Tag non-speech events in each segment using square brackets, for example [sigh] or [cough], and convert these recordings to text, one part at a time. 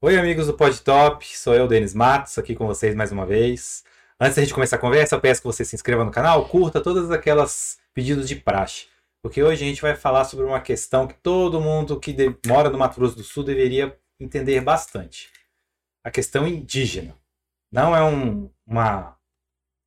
Oi, amigos do PodTop, sou eu, Denis Matos, aqui com vocês mais uma vez. Antes da gente começar a conversa, eu peço que você se inscreva no canal, curta todas aquelas pedidos de praxe, porque hoje a gente vai falar sobre uma questão que todo mundo que mora no Mato Grosso do Sul deveria entender bastante. A questão indígena. Não é um, uma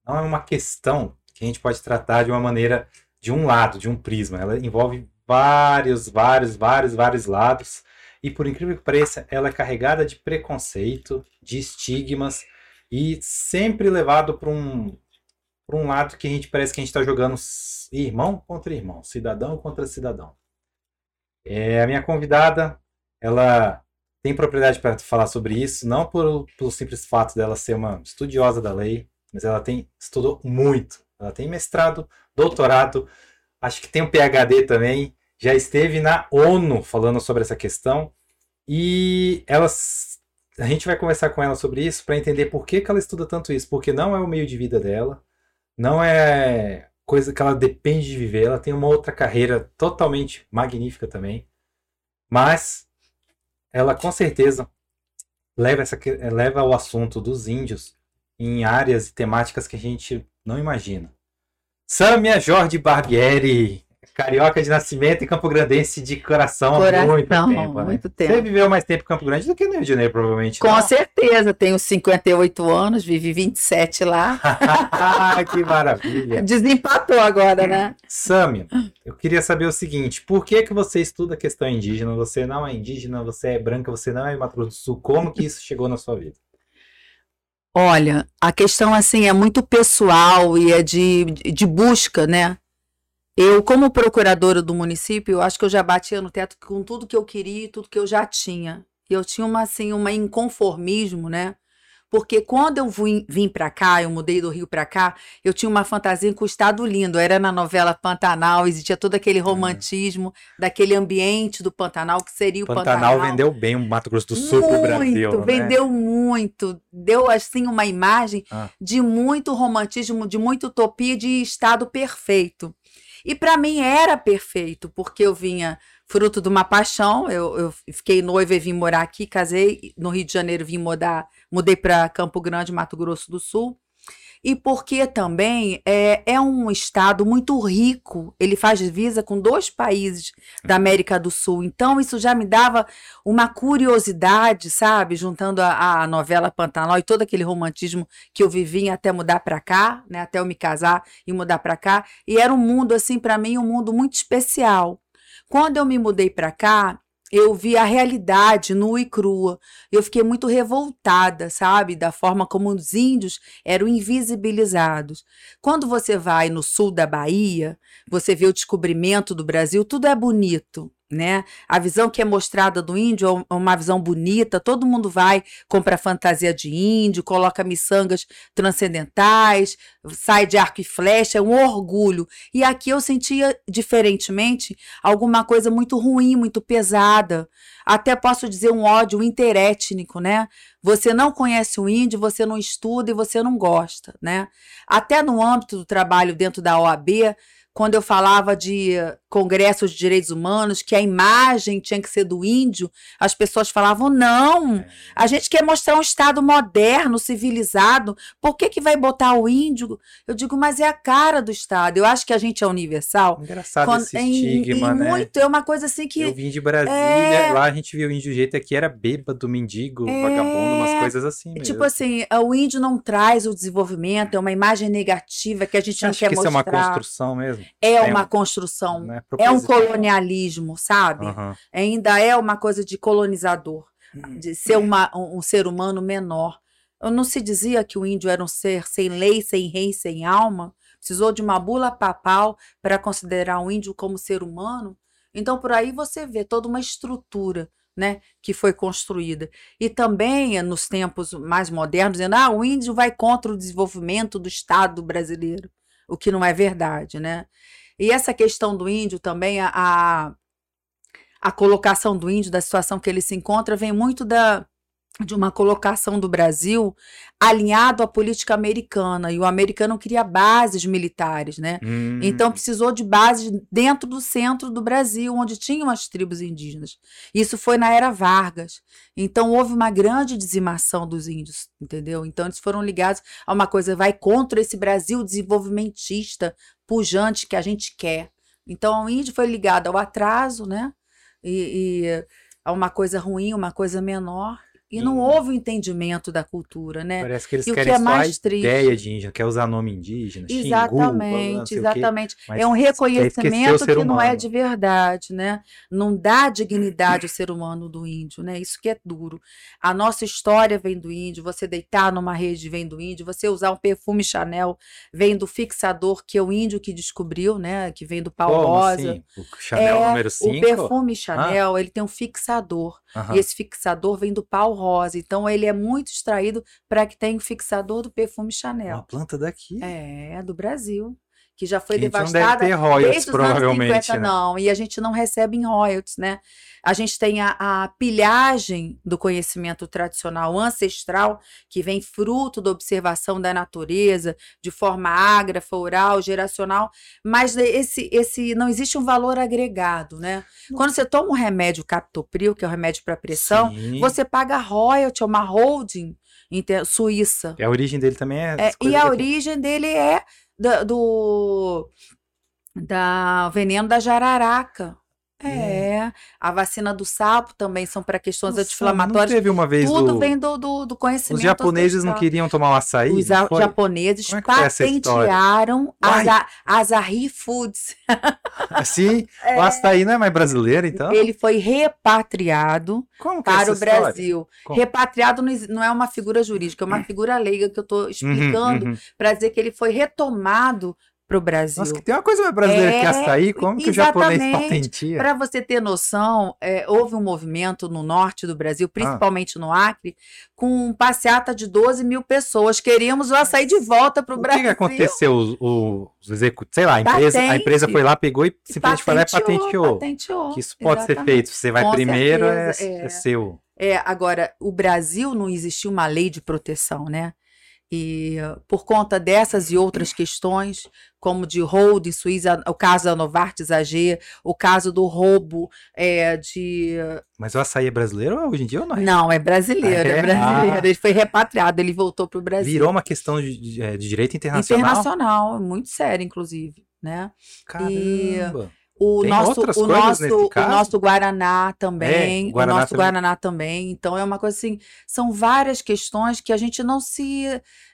não é uma questão que a gente pode tratar de uma maneira de um lado, de um prisma. Ela envolve vários, vários, vários, vários lados e por incrível que pareça, ela é carregada de preconceito, de estigmas e sempre levado para um, para um lado que a gente parece que a gente está jogando irmão contra irmão, cidadão contra cidadão. É, a minha convidada, ela tem propriedade para falar sobre isso, não por, pelo simples fato dela ser uma estudiosa da lei, mas ela tem estudou muito. Ela tem mestrado, doutorado, acho que tem um PhD também já esteve na ONU falando sobre essa questão e elas, a gente vai conversar com ela sobre isso para entender por que, que ela estuda tanto isso, porque não é o meio de vida dela, não é coisa que ela depende de viver, ela tem uma outra carreira totalmente magnífica também, mas ela com certeza leva, essa, leva o assunto dos índios em áreas e temáticas que a gente não imagina. Samia Jorge Barbieri, Carioca de nascimento e Campo Grandense de coração, coração há muito tempo. Né? Muito tempo. Você viveu mais tempo em Campo Grande do que no Rio de Janeiro, provavelmente. Com não? certeza, tenho 58 anos, vivi 27 lá. [laughs] que maravilha. Desempatou agora, né? Sâmia, eu queria saber o seguinte: por que, que você estuda a questão indígena? Você não é indígena, você é branca, você não é Mato Grosso do Sul. Como que isso chegou na sua vida? Olha, a questão assim é muito pessoal e é de, de busca, né? Eu, como procuradora do município, eu acho que eu já batia no teto com tudo que eu queria e tudo que eu já tinha. Eu tinha uma assim, uma inconformismo, né? Porque quando eu vim, vim para cá, eu mudei do Rio para cá, eu tinha uma fantasia com o estado lindo. Era na novela Pantanal, existia todo aquele é. romantismo é. daquele ambiente do Pantanal, que seria o Pantanal. Pantanal vendeu bem o Mato Grosso do Sul muito, pro Brasil. Né? Vendeu muito. Deu, assim, uma imagem ah. de muito romantismo, de muita utopia, de estado perfeito. E para mim era perfeito, porque eu vinha fruto de uma paixão. Eu, eu fiquei noiva e vim morar aqui, casei no Rio de Janeiro, vim mudar, mudei para Campo Grande, Mato Grosso do Sul e porque também é, é um estado muito rico. Ele faz divisa com dois países da América do Sul. Então, isso já me dava uma curiosidade, sabe? Juntando a, a novela Pantanal e todo aquele romantismo que eu vivi até mudar para cá, né? Até eu me casar e mudar para cá. E era um mundo, assim, para mim, um mundo muito especial. Quando eu me mudei para cá, eu vi a realidade nua e crua. Eu fiquei muito revoltada, sabe, da forma como os índios eram invisibilizados. Quando você vai no sul da Bahia, você vê o descobrimento do Brasil, tudo é bonito né? A visão que é mostrada do índio é uma visão bonita, todo mundo vai comprar fantasia de índio, coloca miçangas transcendentais, sai de arco e flecha, é um orgulho. E aqui eu sentia, diferentemente, alguma coisa muito ruim, muito pesada. Até posso dizer um ódio interétnico, né? Você não conhece o índio, você não estuda e você não gosta, né? Até no âmbito do trabalho dentro da OAB, quando eu falava de congressos de direitos humanos, que a imagem tinha que ser do índio, as pessoas falavam: não, é. a gente quer mostrar um Estado moderno, civilizado, por que, que vai botar o índio? Eu digo, mas é a cara do Estado. Eu acho que a gente é universal. Engraçado quando, esse estigma, em, né? Muito, é uma coisa assim que. Eu vim de Brasília, é... lá a gente viu o índio jeito aqui, era bêbado, mendigo, é... vagabundo, umas coisas assim. Mesmo. Tipo assim, o índio não traz o desenvolvimento, é uma imagem negativa que a gente não quer que mostrar. Isso é uma construção mesmo? É uma construção. Né? É um colonialismo, sabe? Uhum. Ainda é uma coisa de colonizador, hum. de ser uma, um, um ser humano menor. Eu não se dizia que o índio era um ser sem lei, sem rei, sem alma? Precisou de uma bula papal para considerar o índio como ser humano? Então, por aí você vê toda uma estrutura né, que foi construída. E também, nos tempos mais modernos, dizendo ah, o índio vai contra o desenvolvimento do Estado brasileiro, o que não é verdade. Né? E essa questão do índio também, a, a colocação do índio, da situação que ele se encontra, vem muito da, de uma colocação do Brasil alinhado à política americana e o americano queria bases militares, né? Hum. Então precisou de bases dentro do centro do Brasil, onde tinham as tribos indígenas. Isso foi na era Vargas. Então houve uma grande dizimação dos índios, entendeu? Então eles foram ligados a uma coisa vai contra esse Brasil desenvolvimentista pujante que a gente quer. Então o índio foi ligado ao atraso, né? e, e a uma coisa ruim, uma coisa menor. E não houve o entendimento da cultura, né? Parece que eles e querem que é mais a ideia de indígena, quer usar nome indígena, Exatamente, Xingu, exatamente. É um reconhecimento que não é de verdade, né? Não dá dignidade ao ser humano do índio, né? Isso que é duro. A nossa história vem do índio, você deitar numa rede vem do índio, você usar um perfume Chanel vem do fixador, que é o índio que descobriu, né? Que vem do pau Como rosa. Assim? O Chanel é, número 5? O perfume Chanel, ah. ele tem um fixador. E esse fixador vem do pau rosa. Então ele é muito extraído para que tenha o fixador do perfume Chanel. Uma planta daqui. É, do Brasil que já foi devastada. Não deve ter royalties, provavelmente. 50, né? Não, e a gente não recebe em royalties, né? A gente tem a, a, pilhagem do conhecimento tradicional ancestral, que vem fruto da observação da natureza, de forma ágrafa, oral, geracional, mas esse, esse não existe um valor agregado, né? Quando você toma um remédio captopril, que é o um remédio para pressão, Sim. você paga royalty, é uma holding suíça. E a origem dele também é. é e a origem dele é do, do da veneno da jararaca. É, a vacina do sapo também são para questões anti-inflamatórias. Teve uma vez Tudo do... vem do, do, do, conhecimento. Os japoneses não queriam tomar o açaí? Os japoneses é patentearam a Asahi Foods. Assim? [laughs] É. O açaí não é mais brasileiro, então? Ele foi repatriado é para é o Brasil. Como? Repatriado não é uma figura jurídica, é uma [clears throat] figura leiga que eu estou uhum, explicando uhum, uhum. para dizer que ele foi retomado para o Brasil. Nossa, que tem uma coisa mais brasileira é, que açaí, como que o japonês patentia? Para você ter noção, é, houve um movimento no norte do Brasil, ah. principalmente ah. no Acre, com um passeata de 12 mil pessoas. Queríamos o açaí de volta para o Brasil. O que aconteceu? Os, os executivos, sei lá, a empresa, a empresa foi lá, pegou e simplesmente lá e patenteou. patenteou. Que isso pode Exatamente. ser feito. Você vai com primeiro, é, é, é seu. É, agora, o Brasil não existiu uma lei de proteção, né? E por conta dessas e outras questões, como de hold em Suíça, o caso da Novartis AG, o caso do roubo é, de. Mas o açaí é brasileiro hoje em dia ou não é? Não, é brasileiro, é, é brasileiro. Ah. Ele foi repatriado, ele voltou para o Brasil. Virou uma questão de, de, é, de, direito internacional? Internacional, muito sério, inclusive. Né? Caramba! E, o Tem nosso, o nosso, o nosso Guaraná também, é, Guaraná o nosso também. Guaraná também. Então é uma coisa assim, são várias questões que a gente não se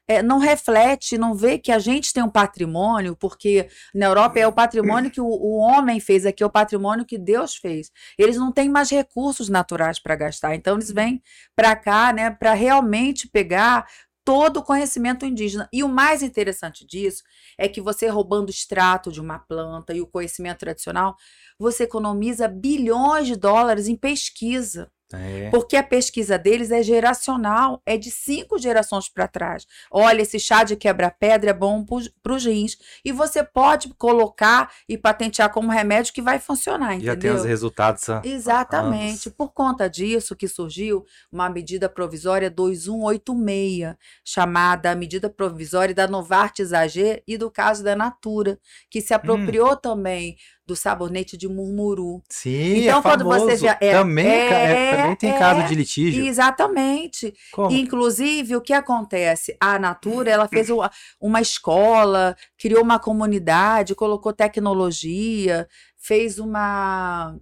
é, não reflete, não vê que a gente tem um patrimônio, porque na Europa é o patrimônio que o, o homem fez, aqui é o patrimônio que Deus fez. Eles não têm mais recursos naturais para gastar, então eles vêm para cá, né, para realmente pegar todo o conhecimento indígena. E o mais interessante disso é que você roubando o extrato de uma planta e o conhecimento tradicional, você economiza bilhões de dólares em pesquisa. É. Porque a pesquisa deles é geracional, é de cinco gerações para trás. Olha, esse chá de quebra-pedra é bom para os rins. E você pode colocar e patentear como remédio que vai funcionar, entendeu? Já tem os resultados. Exatamente. Por conta disso que surgiu uma medida provisória 2186, chamada medida provisória da Novartis AG e do caso da Natura, que se hum. apropriou hum. também do sabonete de murmuru. Sim, então, é quando famoso. você é, também, é, é, também tem é, caso de litígio. Exatamente. Como? Inclusive, o que acontece? A Natura, ela fez uma, uma escola, criou uma comunidade, colocou tecnologia, fez uma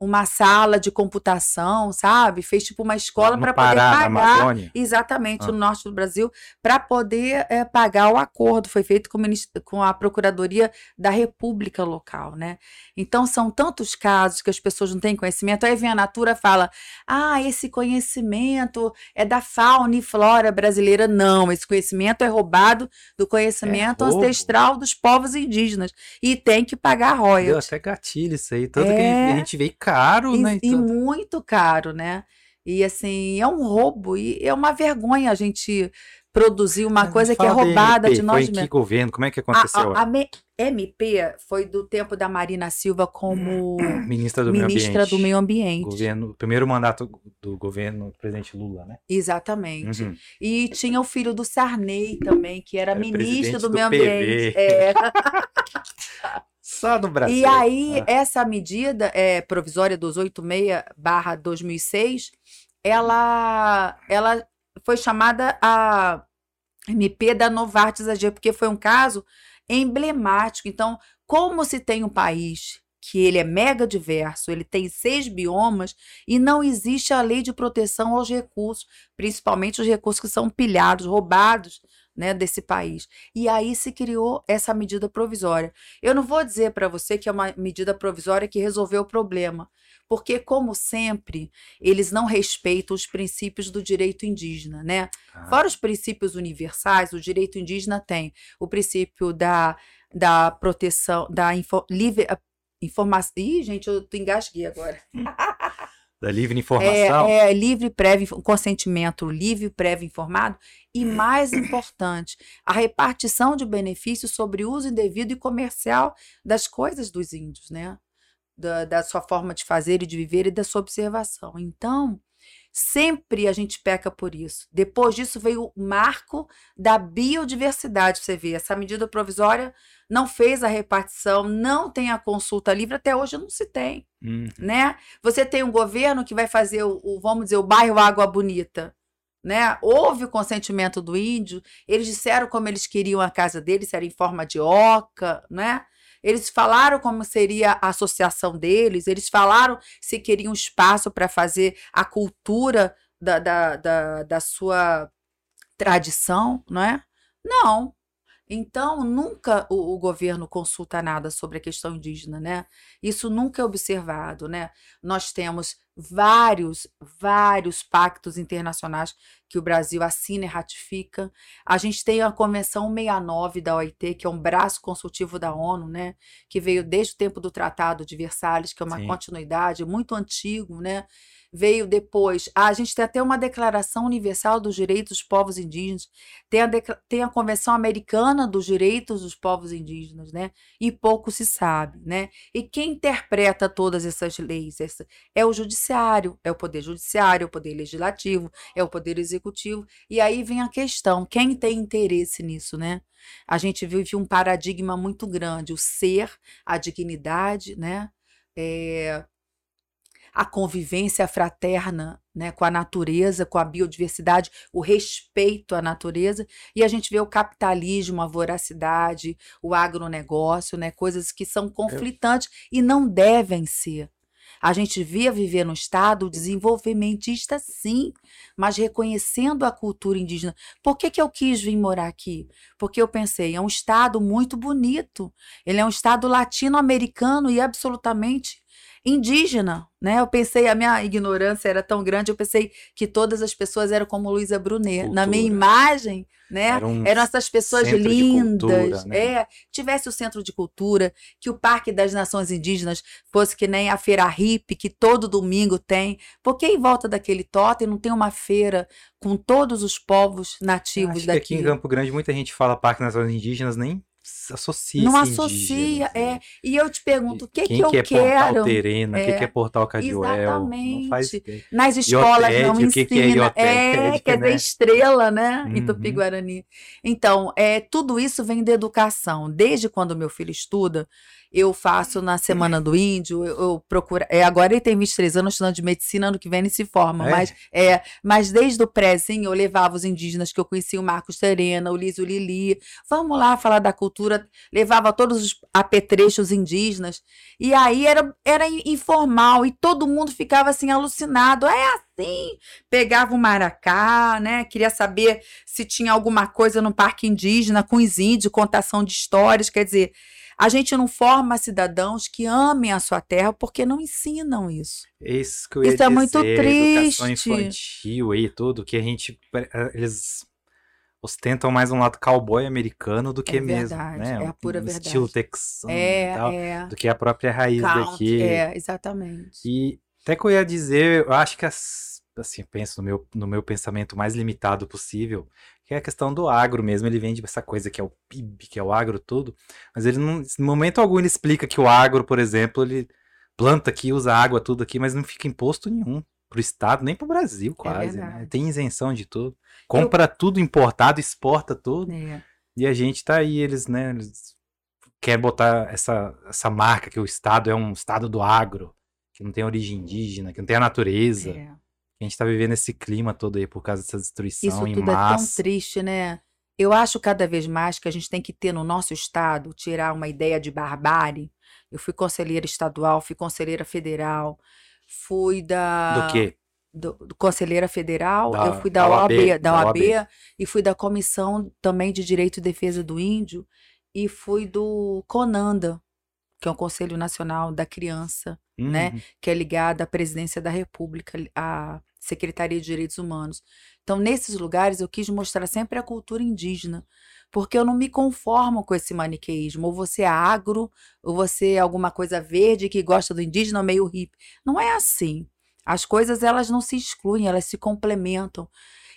uma sala de computação, sabe? Fez tipo uma escola para poder pagar. Exatamente, ah. no norte do Brasil, para poder é, pagar o acordo. Foi feito com, com, a Procuradoria da República local, né? Então são tantos casos que as pessoas não têm conhecimento. Aí vem a Natura fala: ah, esse conhecimento é da fauna e flora brasileira. Não, esse conhecimento é roubado do conhecimento é ancestral dos povos indígenas. E tem que pagar royalties. Deu até gatilho isso aí. Tanto é... que a gente veio caro, e, né? E então muito caro, né? E assim, é um roubo e é uma vergonha a gente produzir uma coisa que é roubada de nós mesmos. Em que governo? Como é que aconteceu? A, a, a me... MP foi do tempo da Marina Silva como [clears throat] ministra do, ministra meio, do meio ambiente. Governo, primeiro mandato do governo do presidente Lula, né? Exatamente. Uhum. E tinha o filho do Sarney também, que era, era ministro do, do meio PV. ambiente. É. [laughs] Só no Brasil. E aí, ah. essa medida é, provisória 286-2006, ela, ela foi chamada a MP da Novartis AG, porque foi um caso emblemático. Então, como se tem um país que ele é mega diverso, ele tem seis biomas e não existe a lei de proteção aos recursos, principalmente os recursos que são pilhados, roubados né, desse país. E aí se criou essa medida provisória. Eu não vou dizer para você que é uma medida provisória que resolveu o problema, porque, como sempre, eles não respeitam os princípios do direito indígena, né? Ah. Fora os princípios universais, o direito indígena tem o princípio da, da proteção, da info, livre informação. Ih, gente, eu engasguei agora. [laughs] Da livre informação? É, é livre prévio, consentimento livre, prévio informado. E mais importante, a repartição de benefícios sobre uso indevido e comercial das coisas dos índios, né? Da, da sua forma de fazer e de viver e da sua observação. Então, Sempre a gente peca por isso. Depois disso veio o marco da biodiversidade. Você vê, essa medida provisória não fez a repartição, não tem a consulta livre, até hoje não se tem. Uhum. Né? Você tem um governo que vai fazer o, o, vamos dizer, o bairro Água Bonita. Né? Houve o consentimento do índio, eles disseram como eles queriam a casa deles, era em forma de oca, né? Eles falaram como seria a associação deles, eles falaram se queriam espaço para fazer a cultura da, da, da, da sua tradição, não é? Não. Então, nunca o, o, governo consulta nada sobre a questão indígena, né? Isso nunca é observado, né? Nós temos vários, vários pactos internacionais que o Brasil assina e ratifica. A gente tem a Convenção 69 da OIT, que é um braço consultivo da ONU, né? Que veio desde o tempo do Tratado de Versalhes, que é uma Sim. continuidade muito antigo, né? veio depois. Ah, a gente tem até uma Declaração Universal dos Direitos dos Povos Indígenas, tem a, tem a Convenção Americana dos Direitos dos Povos Indígenas, né? E pouco se sabe, né? E quem interpreta todas essas leis essa, é o Judiciário, é o Poder Judiciário, é o Poder Legislativo, é o Poder Executivo. E aí vem a questão: quem tem interesse nisso, né? A gente vive um paradigma muito grande, o ser, a dignidade, né? É, a convivência fraterna né, com a natureza, com a biodiversidade, o respeito à natureza, e a gente vê o capitalismo, a voracidade, o agronegócio, né, coisas que são conflitantes Eu... e não devem ser. A gente via viver no Estado desenvolvimentista, sim, mas reconhecendo a cultura indígena. Por que, que eu quis vir morar aqui? Porque eu pensei, é um Estado muito bonito. Ele é um Estado latino-americano e absolutamente indígena, né? Eu pensei, a minha ignorância era tão grande, eu pensei que todas as pessoas eram como Luísa Brunet. Cultura. Na minha imagem, né? Era um eram essas pessoas lindas. Cultura, né? É, tivesse o centro de cultura, que o Parque das Nações Indígenas fosse que nem a feira hippie, que todo domingo tem. Porque em volta daquele totem não tem uma feira com todos os povos nativos Acho daqui. Que aqui em Campo Grande muita gente fala Parque das Nações Indígenas, nem associa. Não associa, é. Né? E eu te pergunto, o que, que eu que é quero? Portal Terena, o é, que, que é Portal Cadioel? Exatamente. Não faz Nas escolas Iotete, não ensina. Que, é Iotete, É, quer dizer, né? estrela, né? Uhum. Em Tupi-Guarani. Então, é, tudo isso vem da educação. Desde quando meu filho estuda, eu faço na Semana do Índio, eu, eu procuro. É, agora ele tem 23 anos, estudando de medicina, ano que vem ele se forma. É? Mas, é, mas desde o prézinho eu levava os indígenas que eu conhecia, o Marcos Terena, o Lísio Lili. Vamos lá falar da cultura. Levava todos os apetrechos indígenas. E aí era, era informal e todo mundo ficava assim alucinado. É assim. Pegava o maracá, né? Queria saber se tinha alguma coisa no parque indígena com os índios, contação de histórias. Quer dizer. A gente não forma cidadãos que amem a sua terra porque não ensinam isso. Isso, isso dizer, é muito triste. Educação infantil e tudo, que a gente. Eh, eles ostentam mais um lado cowboy americano do que é mesmo. Verdade, né? É a pura um verdade. Estilo texano é, tal, é. do que a própria raiz Count, daqui. É, exatamente. E até que eu ia dizer, eu acho que as, assim, penso no meu, no meu pensamento mais limitado possível, que é a questão do agro mesmo. Ele vende essa coisa que é o PIB, que é o agro tudo, mas ele não, em momento algum ele explica que o agro, por exemplo, ele planta aqui, usa água, tudo aqui, mas não fica imposto nenhum pro estado, nem pro Brasil, é quase, é né? Tem isenção de tudo. Compra Eu... tudo importado, exporta tudo. É. E a gente tá aí, eles, né, eles quer botar essa, essa marca que o estado é um estado do agro, que não tem origem indígena, que não tem a natureza. É. A gente tá vivendo esse clima todo aí por causa dessa destruição Isso em tudo massa. é tão triste, né? Eu acho cada vez mais que a gente tem que ter no nosso estado, tirar uma ideia de barbárie. Eu fui conselheira estadual, fui conselheira federal, fui da. Do quê? Do, do conselheira federal, da, eu fui da, da OAB, da OAB, OAB e fui da Comissão também de Direito e Defesa do Índio e fui do CONANDA, que é o Conselho Nacional da Criança, né, uhum. né? Que é ligado à Presidência da República, à Secretaria de Direitos Humanos. Então, nesses lugares, eu quis mostrar sempre a cultura indígena, porque eu não me conformo com esse maniqueísmo. Ou você é agro, ou você é alguma coisa verde que gosta do indígena meio hippie. Não é assim. As coisas elas não se excluem, elas se complementam.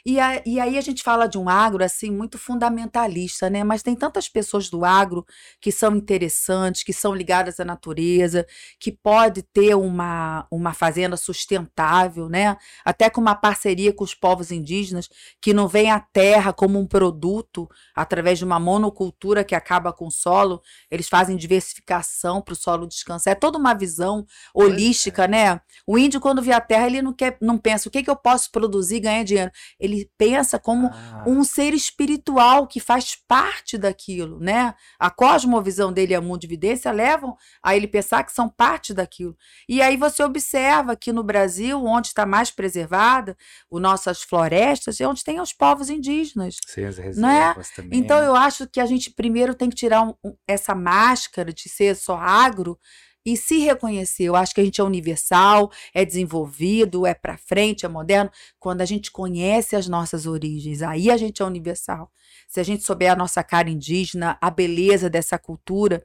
E, a, e aí a gente fala de um agro assim muito fundamentalista, né? Mas tem tantas pessoas do agro que são interessantes, que são ligadas à natureza, que pode ter uma, uma fazenda sustentável, né? Até com uma parceria com os povos indígenas, que não vem a terra como um produto através de uma monocultura que acaba com o solo, eles fazem diversificação para o solo descansar. É toda uma visão holística, né? O índio, quando vê a terra, ele não, quer, não pensa o que, que eu posso produzir e ganhar dinheiro. Ele ele pensa como ah. um ser espiritual que faz parte daquilo, né? A cosmovisão dele e a mundividência levam a ele pensar que são parte daquilo. E aí você observa que no Brasil, onde está mais preservada, as nossas florestas, é onde tem os povos indígenas. Sim, as reservas né? também. Então né? eu acho que a gente primeiro tem que tirar um, um, essa máscara de ser só agro e se reconhecer. Eu acho que a gente é universal, é desenvolvido, é para frente, é moderno. Quando a gente conhece as nossas origens, aí a gente é universal. Se a gente souber a nossa cara indígena, a beleza dessa cultura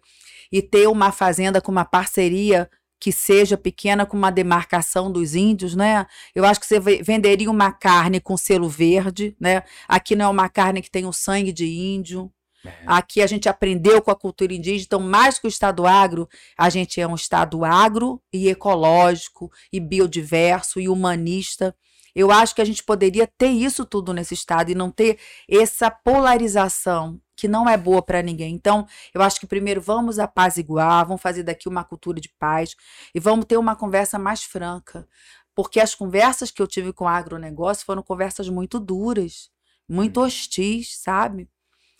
e ter uma fazenda com uma parceria que seja pequena com uma demarcação dos índios, né? Eu acho que você venderia uma carne com selo verde, né? Aqui não é uma carne que tem o sangue de índio, é. Aqui a gente aprendeu com a cultura indígena, então, mais que o Estado agro, a gente é um Estado agro e ecológico, e biodiverso, e humanista. Eu acho que a gente poderia ter isso tudo nesse Estado e não ter essa polarização que não é boa para ninguém. Então, eu acho que primeiro vamos apaziguar, vamos fazer daqui uma cultura de paz e vamos ter uma conversa mais franca. Porque as conversas que eu tive com o agronegócio foram conversas muito duras, muito hum. hostis, sabe?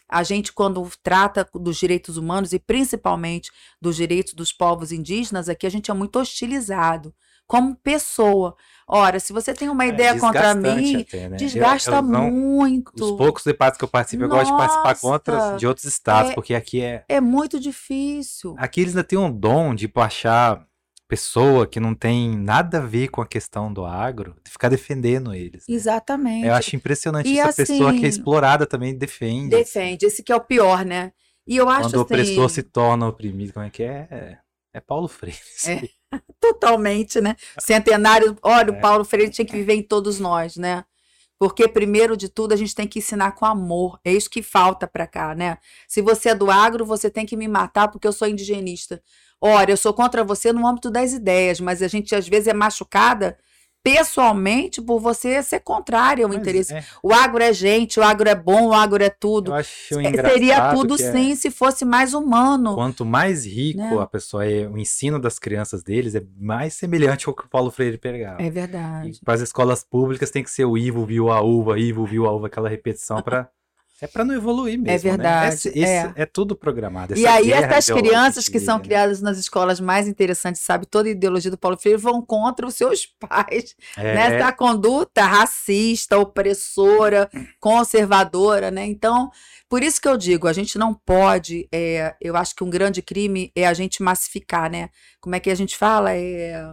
A gente, quando trata dos direitos humanos e principalmente dos direitos dos povos indígenas, aqui a gente é muito hostilizado como pessoa. Ora, se você tem uma é ideia é contra mim, até, né? desgasta eu, eu não, muito. Os poucos debates que eu participo, Nossa, eu gosto de participar contra de outros estados, é, porque aqui é. É muito difícil. Aqui eles ainda têm um dom de achar pessoa que não tem nada a ver com a questão do agro, de ficar defendendo eles. Né? Exatamente. Eu acho impressionante e essa assim, pessoa que é explorada também defende. Defende, esse que é o pior, né? E eu acho Quando o opressor assim se torna oprimido, como é que é? É, é Paulo Freire. É, [laughs] totalmente, né? Centenário, olha, é. o Paulo Freire tinha que viver em todos nós, né? Porque, primeiro de tudo, a gente tem que ensinar com amor. É isso que falta para cá, né? Se você é do agro, você tem que me matar porque eu sou indigenista. Ora, eu sou contra você no âmbito das ideias, mas a gente às vezes é machucada pessoalmente por você ser contrário ao mas interesse. É. O agro é gente, o agro é bom, o agro é tudo. Eu acho Seria tudo é sim se fosse mais humano. Quanto mais rico né? a pessoa é, o ensino das crianças deles é mais semelhante ao que o Paulo Freire pregava. É verdade. Para as escolas públicas tem que ser o Ivo viu a uva, Ivo viu a uva, aquela repetição para é para não evoluir mesmo. É verdade. Né? Esse, esse é. é. tudo programado. e aí, essas crianças que são né? criadas nas escolas mais interessantes, sabe, toda a ideologia do Paulo Freire, vão contra os seus [laughs] pais. É. Nessa conduta racista, opressora, conservadora, né? Então, por isso que eu digo, a gente não pode. É, eu acho que um grande crime é a gente massificar, né? Como é que a gente fala? É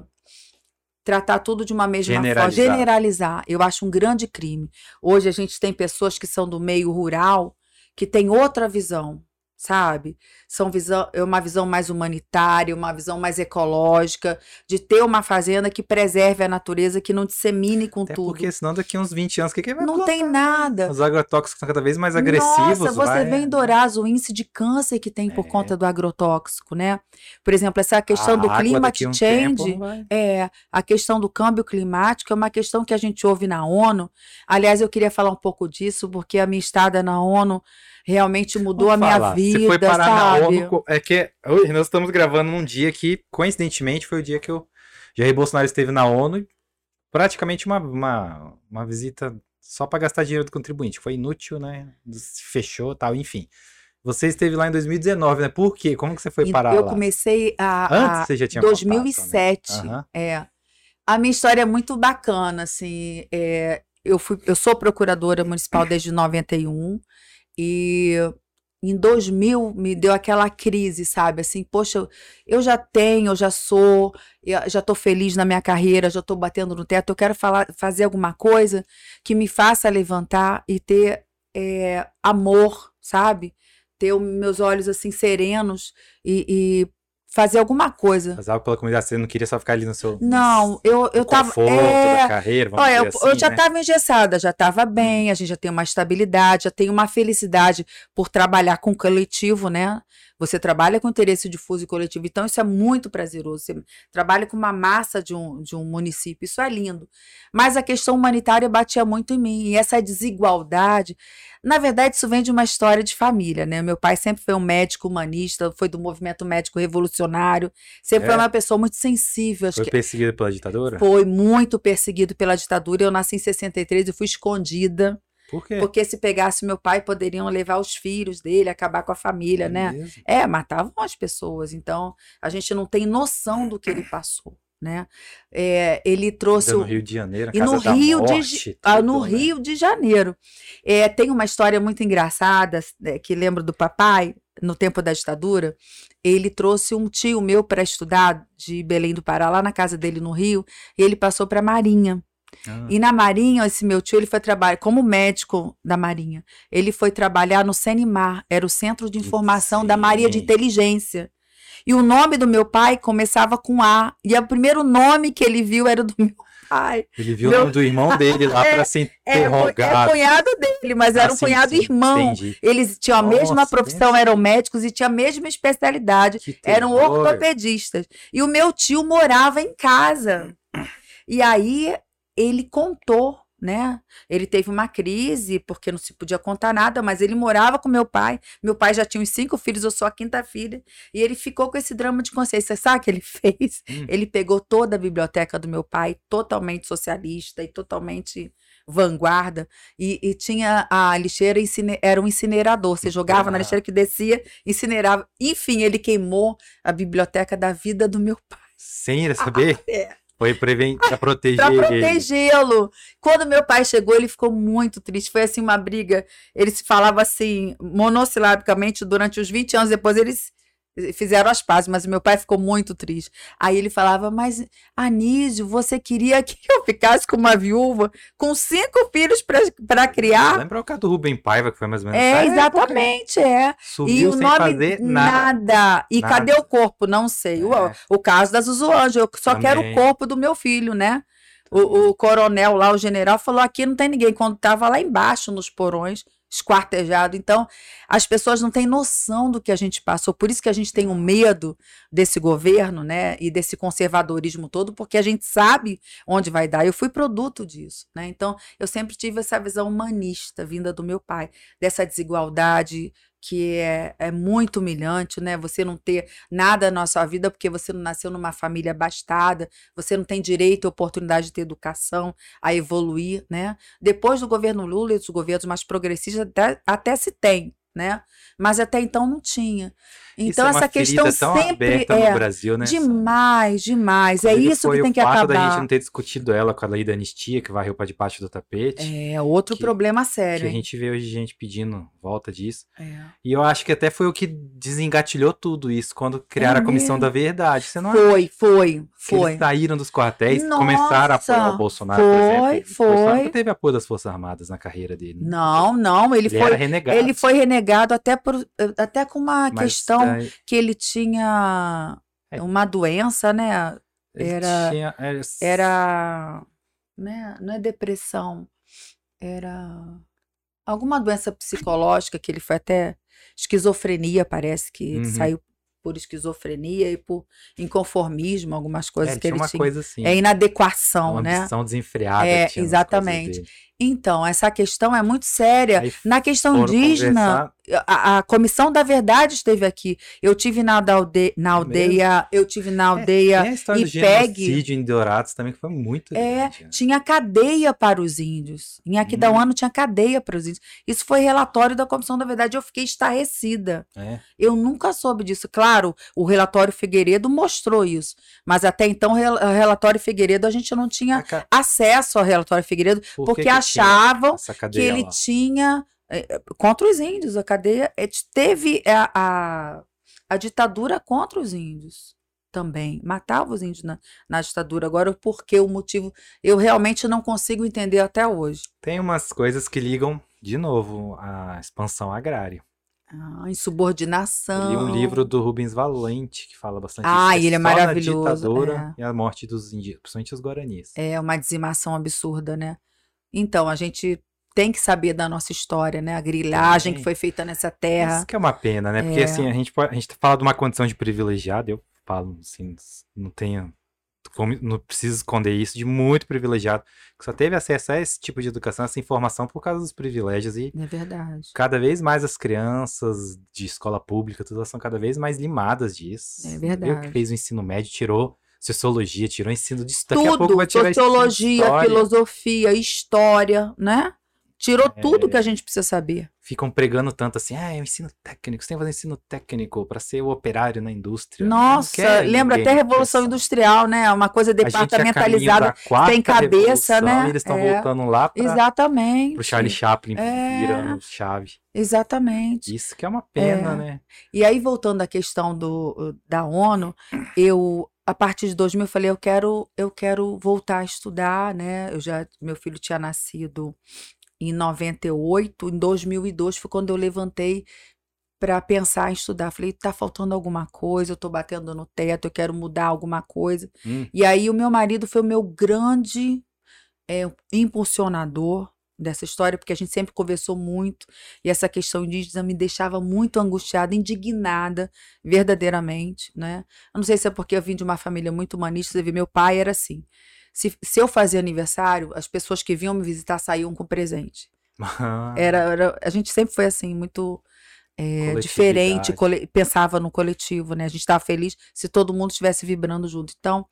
tratar tudo de uma mesma generalizar. forma, generalizar. Eu acho um grande crime. Hoje a gente tem pessoas que são do meio rural que têm outra visão, sabe? São visão, é uma visão mais humanitária, uma visão mais ecológica, de ter uma fazenda que preserve a natureza, que não dissemine com Até tudo. Porque senão daqui uns 20 anos, o que, que vai Não plantar? tem nada. Os agrotóxicos estão cada vez mais agressivos. Nossa, você vai... vê em Dourados o índice de câncer que tem por É. conta do agrotóxico, né? Por exemplo, essa questão A do climate um change. tempo É, a questão do câmbio climático é uma questão que a gente ouve na ONU. Aliás, eu queria falar um pouco disso, porque a minha estada na ONU realmente mudou Vamos a minha falar, vida, Você foi parar sabe? na ONU. É que hoje nós estamos gravando num dia que, coincidentemente, foi o dia que o Jair Bolsonaro esteve na ONU. e Praticamente uma, uma, uma visita só para gastar dinheiro do contribuinte. Foi inútil, né? Fechou tal, enfim. Você esteve lá em 2019, né? Por quê? Como que você foi E parar eu lá? comecei a, Antes a você já tinha 2007. contato, né? Aham. É. A minha história é muito bacana, assim. é, eu, fui, eu sou procuradora municipal [coughs] desde 91 e em 2000 me deu aquela crise, sabe? Assim, poxa, eu- já tenho, eu já sou, eu já tô feliz na minha carreira, já tô batendo no teto, eu quero falar, fazer alguma coisa que me faça levantar e ter é, amor, sabe? Ter meus olhos assim serenos e, e fazer alguma coisa. Mas algo pela comunidade, você não queria só ficar ali no seu Não, eu, eu tava. conforto é, da carreira, vamos Olha, eu, assim, eu já né? estava engessada, já estava bem, a gente já tem uma estabilidade, já tem uma felicidade por trabalhar com coletivo, né? Você trabalha com interesse difuso e coletivo, então isso é muito prazeroso. Você trabalha com uma massa de um, de um município, isso é lindo. Mas a questão humanitária batia muito em mim, e essa desigualdade, na verdade, isso vem de uma história de família, né? Meu pai sempre foi um médico humanista, foi do movimento médico revolucionário, sempre É? foi uma pessoa muito sensível. Acho Foi que perseguido pela ditadura? foi muito perseguido pela ditadura. Eu nasci em 63 e fui escondida. Por quê? Porque se pegasse meu pai, poderiam levar os filhos dele, acabar com a família, né? Mesmo? É, matavam as pessoas. Então, a gente não tem noção do que ele passou, né? É, ele trouxe. Ainda no Rio de Janeiro, e no Rio morte, de ah, no tudo, né? Rio de Janeiro. É, tem uma história muito engraçada né, que lembro do papai no tempo da ditadura. Ele trouxe um tio meu para estudar de Belém do Pará lá na casa dele no Rio e ele passou para a Marinha. Ah, E na Marinha, esse meu tio, ele foi trabalhar como médico da Marinha. Ele foi trabalhar no CENIMAR, era o Centro de Informação da Marinha de Sim. Inteligência. E o nome do meu pai começava com A. E o primeiro nome que ele viu era do [laughs] meu pai. Ele viu Meu- o nome do irmão dele lá [laughs] É, pra ser É, é interrogado. cunhado dele, mas era Ah, um sim, cunhado sim, irmão. entendi. Eles tinham a Nossa, mesma profissão, pensa. eram médicos e tinham a mesma especialidade. Eram ortopedistas. E o meu tio morava em casa. E aí ele contou, né? Ele teve uma crise, porque não se podia contar nada, mas ele morava com meu pai. Meu pai já tinha uns cinco filhos, eu sou a quinta filha. E ele ficou com esse drama de consciência. Sabe o que ele [laughs] fez? Hum. Ele pegou toda a biblioteca do meu pai, totalmente socialista e totalmente vanguarda, e, e tinha a lixeira, era um incinerador. Você jogava na Ah. lixeira que descia, incinerava. Enfim, ele queimou a biblioteca da vida do meu pai. Sem ele saber? É. Foi preven... [laughs] pra proteger Pra protegê-lo. Quando meu pai chegou, ele ficou muito triste. Foi assim uma briga. Ele se falava assim, monossilabicamente, durante os 20 anos. Depois eles fizeram as pazes, mas meu pai ficou muito triste. Aí ele falava: Mas, Anísio, você queria que eu ficasse com uma viúva com cinco filhos para criar? Lembra o caso do Rubem Paiva, que foi mais ou menos É, exatamente, é. E Subiu o sem nome fazer nada. nada. E Nada. cadê o corpo? Não sei. O, É. o caso da Zuzu Anjo, eu só quero o Também. corpo do meu filho, né? O, o coronel lá, o general, falou: aqui não tem ninguém. Quando estava lá embaixo nos porões, esquartejado. Então, as pessoas não têm noção do que a gente passou. Por isso que a gente tem um medo desse governo, né? E desse conservadorismo todo, porque a gente sabe onde vai dar. Eu fui produto disso, né? Então, eu sempre tive essa visão humanista vinda do meu pai, dessa desigualdade que é, é muito humilhante, né? Você não ter nada na sua vida porque você não nasceu numa família abastada, você não tem direito e oportunidade de ter educação, a evoluir, né? Depois do governo Lula e dos governos mais progressistas, até, até se tem, né? Mas até então não tinha. Então, é essa questão sempre é Brasil, né? demais, demais. É Inclusive, isso que tem que o fato acabar. da gente não ter discutido ela com a lei da anistia, que varreu para debaixo do tapete. É outro que- problema Que sério. a hein? gente vê hoje gente pedindo volta disso. É. E eu acho que até foi o que desengatilhou tudo isso, quando criaram É a Comissão da Verdade. Você não acha Foi, foi, que foi. eles saíram dos quartéis Nossa, começaram a apoiar o Bolsonaro, por foi, exemplo. O Bolsonaro foi. nunca teve apoio das Forças Armadas na carreira dele. né? Não, não, ele, Ele foi era renegado. ele foi renegado até por até com uma Mas, questão é, que ele tinha É. uma doença, né? era- tinha- era, Era né, não é depressão, era alguma doença psicológica que ele foi até esquizofrenia, parece que ele Uhum. saiu por esquizofrenia e por inconformismo, algumas é, coisas ele que tinha ele uma tinha. coisa assim. É inadequação, uma né? ambição desenfreada. É, exatamente. Então, essa questão é muito séria. Aí Na questão indígena, a, a Comissão da Verdade esteve aqui. Eu tive na, alde- na É aldeia, eu tive na aldeia. Tem a história do IPEG. em Dourados também, que foi muito É, grande, né? tinha cadeia para os índios. Em Aquidauano tinha cadeia para os índios. Isso foi relatório da Comissão da Verdade. Eu fiquei estarrecida. É. Eu nunca soube disso. Claro, o relatório Figueiredo mostrou isso. Mas até então, o rel- o relatório Figueiredo, a gente não tinha ca- acesso ao relatório Figueiredo, por que porque que achavam que ele lá? tinha eh, contra os índios, a cadeia eh, teve a, a, a ditadura contra os índios também, matava os índios na, na ditadura. Agora, o porquê, o motivo, eu realmente não consigo entender até hoje. Tem umas coisas que ligam, de novo, a expansão agrária. Ah, insubordinação. li um livro do Rubens Valente que fala bastante Ah, disso, que ele é maravilhoso, ditadura e a morte dos indígenas, principalmente os guaranis. É uma dizimação absurda, né? Então, a gente tem que saber da nossa história, né? A grilagem Tem. que foi feita nessa terra. Isso que é uma pena, né? Porque É. assim, a gente, pode, a gente fala de uma condição de privilegiado, eu falo assim, não tenho. como- Não preciso esconder isso, de muito privilegiado, que só teve acesso a esse tipo de educação, essa informação por causa dos privilégios. E É verdade. cada vez mais as crianças de escola pública, tudo, elas são cada vez mais limadas disso. É Eu verdade. que fez o ensino médio, tirou sociologia, tirou ensino de daqui a pouco tudo, vai tirar sociologia, história. filosofia, história, né? Tirou É. tudo que a gente precisa saber. Ficam pregando tanto assim, ah, é o ensino técnico, você tem que fazer ensino técnico para ser o operário na indústria. Nossa, lembra até a Revolução pressão. Industrial, né? Uma coisa é departamentalizada. da quarta sem cabeça, né? Eles estão É. voltando lá para Exatamente. o Charlie Chaplin É. virando chave. Exatamente. Isso que é uma pena, É. né? E aí, voltando à questão do, da ONU, eu, a partir de 2000, eu falei, eu quero, eu quero voltar a estudar, né? Eu já, meu filho tinha nascido em 98, em 2002 foi quando eu levantei para pensar em estudar. Falei, tá faltando alguma coisa, eu tô batendo no teto, eu quero mudar alguma coisa. Hum, E aí, o meu marido foi o meu grande é, impulsionador dessa história, porque a gente sempre conversou muito, e essa questão indígena me deixava muito angustiada, indignada, verdadeiramente, né? Eu não sei se é porque eu vim de uma família muito humanista, você vê, meu pai era assim. Se, se eu fazia aniversário, as pessoas que vinham me visitar saíam com presente. Era, era- a gente sempre foi assim, muito é, diferente, pensava no coletivo, né? A gente estava feliz se todo mundo estivesse vibrando junto. Então,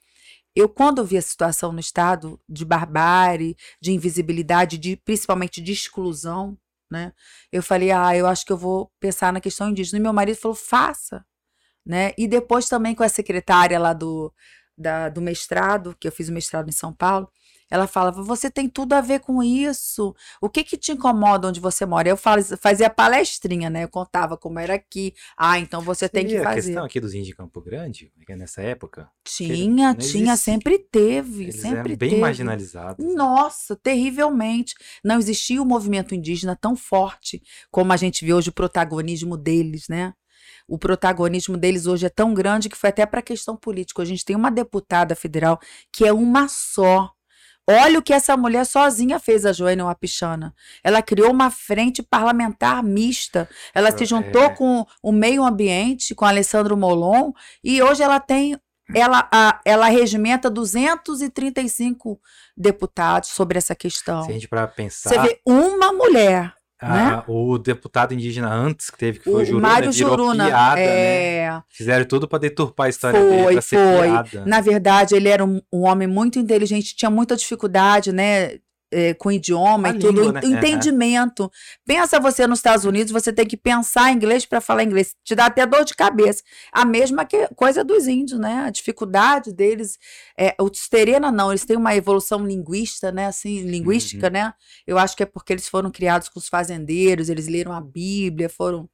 eu, quando vi a situação no Estado de barbárie, de invisibilidade, de, principalmente de exclusão, né? Eu falei, ah, eu acho que eu vou pensar na questão indígena. E meu marido falou, faça, né? E depois também com a secretária lá do, da- do mestrado, que eu fiz o mestrado em São Paulo, ela falava, você tem tudo a ver com isso. O que que te incomoda onde você mora? Eu faz- fazia palestrinha, né? Eu contava como era aqui. Ah, então você tem que Seria a fazer. questão aqui dos índios de Campo Grande, que é nessa época, Tinha, tinha, sempre teve, eles sempre eram bem teve. marginalizados. né? Nossa, terrivelmente. Não existia o movimento indígena tão forte como a gente vê hoje o protagonismo deles, né? O protagonismo deles hoje é tão grande que foi até para a questão política. A gente tem uma deputada federal que é uma só. Olha o que essa mulher sozinha fez, a Joênia Wapichana. Ela criou uma frente parlamentar mista. Ela se É. juntou com o meio ambiente, com Alessandro Molon, e hoje ela tem ela, a- ela regimenta 235 deputados sobre essa questão. Se a gente para pensar, Você vê uma mulher, a- o deputado indígena antes que teve, que foi o, o Juruna, Mário Juruna. piada, né? é, Fizeram tudo para deturpar a história Foi, dele, pra ser foi. piada. Na verdade, ele era um, um homem muito inteligente, tinha muita dificuldade, né? É, com idioma a e tudo, língua, né? entendimento. Pensa você nos Estados Unidos, você tem que pensar inglês para falar inglês, te dá até dor de cabeça. A mesma que, coisa dos índios, né? A dificuldade deles, é, o Tisterena não, eles têm uma evolução linguista, né? Assim, linguística, uhum. né? Eu acho que é porque eles foram criados com os fazendeiros, eles leram a Bíblia, foram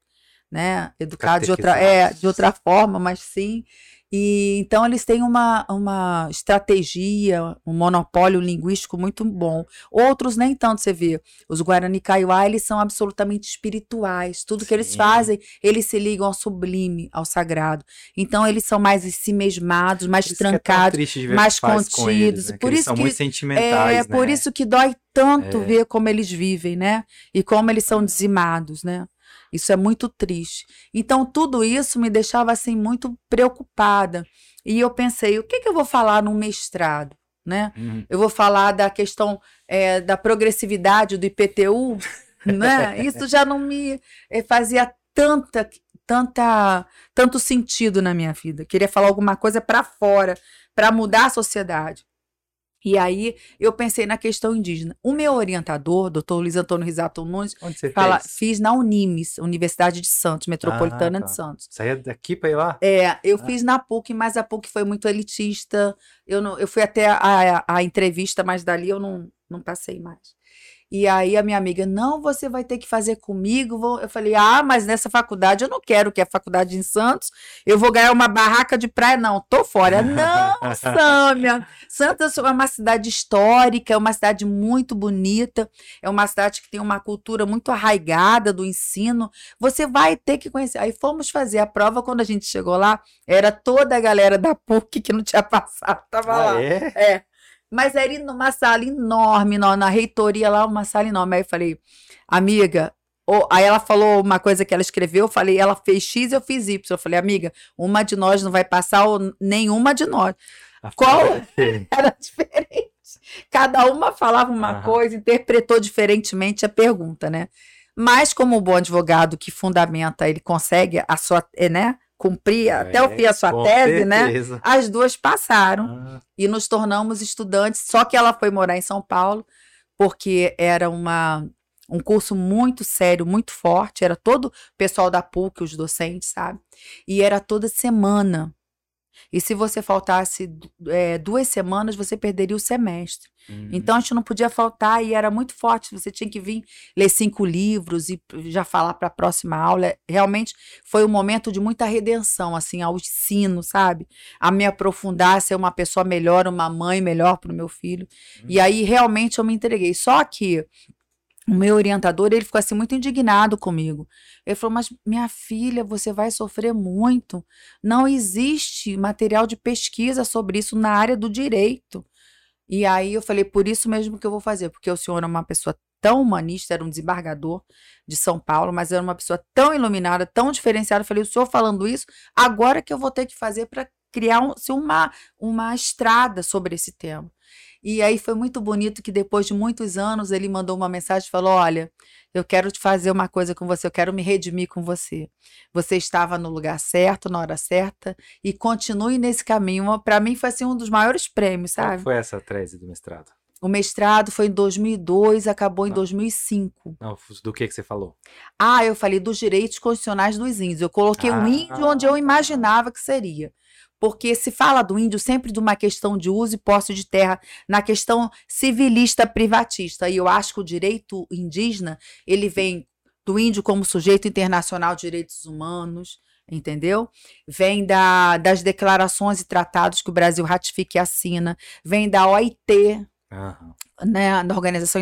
né, educados de outra, é, de outra forma, mas sim. E então eles têm uma, uma estratégia, um monopólio linguístico muito bom. Outros nem tanto, você vê. Os Guarani Kaiowá, eles são absolutamente espirituais. Tudo Sim. que eles fazem, eles se ligam ao sublime, ao sagrado. Então eles são mais si mesmados, mais é trancados, é mais contidos. Eles, né? Por isso são que muito sentimentais, é, né? por isso que dói tanto é. ver como eles vivem, né? E como eles são dizimados, né? Isso é muito triste. Então, tudo isso me deixava assim muito preocupada. E eu pensei, o que, que eu vou falar no mestrado? Né? Uhum. Eu vou falar da questão é, da progressividade do IPTU, [laughs] né? Isso já não me é, fazia tanta, tanta, tanto sentido na minha vida. Queria falar alguma coisa para fora, para mudar a sociedade. E aí eu pensei na questão indígena. O meu orientador, doutor Luiz Antônio Risato Nunes, Onde você fala, fez? fiz na Unimes, Universidade de Santos, Metropolitana ah, tá. de Santos. Saía daqui para ir lá? É, eu ah. fiz na PUC, mas a PUC foi muito elitista. Eu, não, eu fui até a, a, a entrevista, mas dali eu não, não passei mais. E aí a minha amiga, não, você vai ter que fazer comigo. Eu falei, ah, mas nessa faculdade eu não quero, que é a faculdade em Santos. Eu vou ganhar uma barraca de praia. Não, tô fora. [laughs] Não, Sâmia. Santos é uma cidade histórica, é uma cidade muito bonita, é uma cidade que tem uma cultura muito arraigada do ensino. Você vai ter que conhecer. Aí fomos fazer a prova, quando a gente chegou lá, era toda a galera da PUC que não tinha [laughs] passado, tava ah, lá. É? é. Mas era numa sala enorme, na, na reitoria lá, uma sala enorme. Aí eu falei, amiga, ou, aí ela falou uma coisa que ela escreveu, eu falei, ela fez X, eu fiz Y. Eu falei, amiga, uma de nós não vai passar, ou nenhuma de nós. A Qual [laughs] era diferente? Cada uma falava uma coisa, interpretou diferentemente a pergunta, né? Mas como o bom advogado que fundamenta, ele consegue a sua, né? Cumprir é, até o fim a sua tese, né? certeza. né? As duas passaram ah. e nos tornamos estudantes. Só que ela foi morar em São Paulo porque era uma um curso muito sério, muito forte. Era todo o pessoal da PUC, os docentes, sabe? E era toda semana. E se você faltasse é, duas semanas, você perderia o semestre. Uhum. Então a gente não podia faltar e era muito forte. Você tinha que vir ler cinco livros e já falar para a próxima aula. Realmente foi um momento de muita redenção, assim, ao ensino, sabe? A me aprofundar, a ser uma pessoa melhor, uma mãe melhor para o meu filho. Uhum. E aí realmente eu me entreguei. Só que o meu orientador, ele ficou assim muito indignado comigo. Ele falou: "Mas minha filha, você vai sofrer muito. Não existe material de pesquisa sobre isso na área do direito". E aí eu falei: "Por isso mesmo que eu vou fazer, porque o senhor é uma pessoa tão humanista, era um desembargador de São Paulo, mas era uma pessoa tão iluminada, tão diferenciada. Eu falei: "O senhor falando isso, agora que eu vou ter que fazer para criar um, uma uma estrada sobre esse tema". E aí foi muito bonito que depois de muitos anos ele mandou uma mensagem e falou: Olha, eu quero te fazer uma coisa com você, eu quero me redimir com você. Você estava no lugar certo, na hora certa, e continue nesse caminho. Para mim foi assim um dos maiores prêmios, sabe? Qual foi essa tese do mestrado? O mestrado foi em 2002, acabou em 2005. Não, do que, que você falou? Ah, eu falei dos direitos constitucionais dos índios. Eu coloquei o ah, índio onde eu imaginava que seria porque se fala do índio sempre de uma questão de uso e posse de terra, na questão civilista privatista. E eu acho que o direito indígena, ele vem do índio como sujeito internacional de direitos humanos, entendeu? Vem da, das declarações e tratados que o Brasil ratifica e assina, vem da OIT, Uhum né, da Organização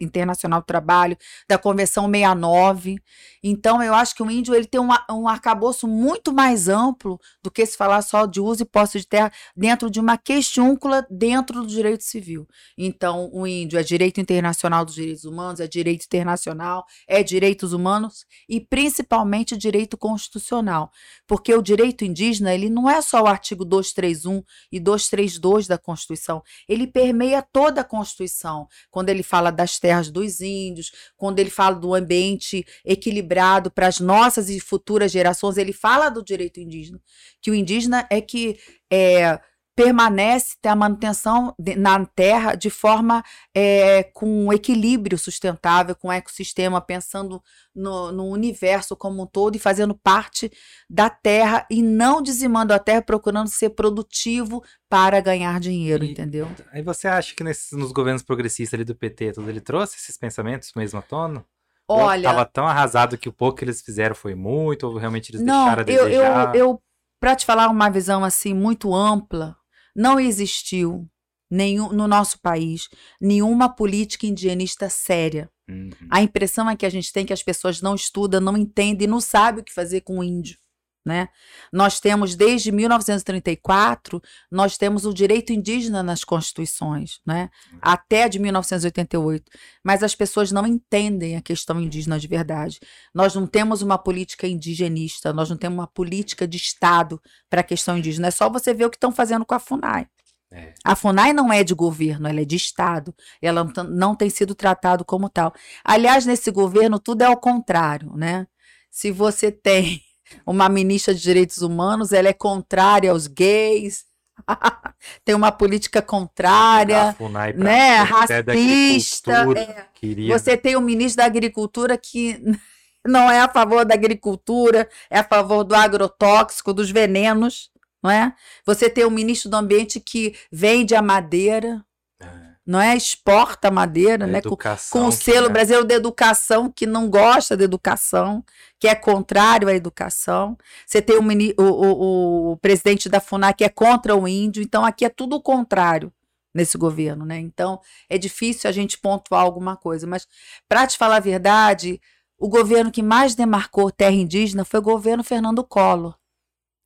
Internacional do Trabalho, da Convenção 69. Então, eu acho que o índio ele tem um, um arcabouço muito mais amplo do que se falar só de uso e posse de terra dentro de uma questiúncula dentro do direito civil. Então, o índio é direito internacional dos direitos humanos, é direito internacional, é direitos humanos e principalmente direito constitucional. Porque o direito indígena, ele não é só o artigo 231 e 232 da Constituição, ele permeia toda a Constituição Constituição, quando ele fala das terras dos índios, quando ele fala do ambiente equilibrado para as nossas e futuras gerações, ele fala do direito indígena, que o indígena é que é, permanece a manutenção de, na terra de forma é, com equilíbrio sustentável, com ecossistema, pensando no, no, universo como um todo e fazendo parte da terra e não dizimando a terra, procurando ser produtivo para ganhar dinheiro, e, entendeu? Aí você acha que nesses, nos governos progressistas ali do PT, tudo, ele trouxe esses pensamentos mesmo à tona? Olha. Estava tão arrasado que o pouco que eles fizeram foi muito, ou realmente eles não, deixaram a eu, desejar? Eu, eu, para te falar uma visão assim muito ampla, não existiu nenhum, no nosso país nenhuma política indigenista séria. Uhum. A impressão é que a gente tem que as pessoas não estudam, não entendem, não sabem o que fazer com o índio. Né? Nós temos desde 1934, nós temos o direito indígena nas constituições, né? Até de 1988. Mas as pessoas não entendem a questão indígena de verdade. Nós não temos uma política indigenista, nós não temos uma política de Estado para a questão indígena. É só você ver o que estão fazendo com a FUNAI. É. A FUNAI não é de governo, ela é de Estado. Ela não tem sido tratado como tal. Aliás, nesse governo, tudo é ao contrário, né? Se você tem uma ministra de Direitos Humanos, ela é contrária aos gays, [laughs] tem uma política contrária, né, racista. É. Você tem o um ministro da Agricultura que [laughs] não é a favor da agricultura, é a favor do agrotóxico, dos venenos, não é? Você tem o um ministro do Ambiente que vende a madeira, não é? Exporta madeira, né? Com, com, o selo é. brasileiro de educação, que não gosta da educação, que é contrário à educação. Você tem o, o, o, o presidente da FUNAC que é contra o índio, então aqui é tudo o contrário nesse governo, né? Então é difícil a gente pontuar alguma coisa, mas para te falar a verdade, o governo que mais demarcou terra indígena foi o governo Fernando Collor.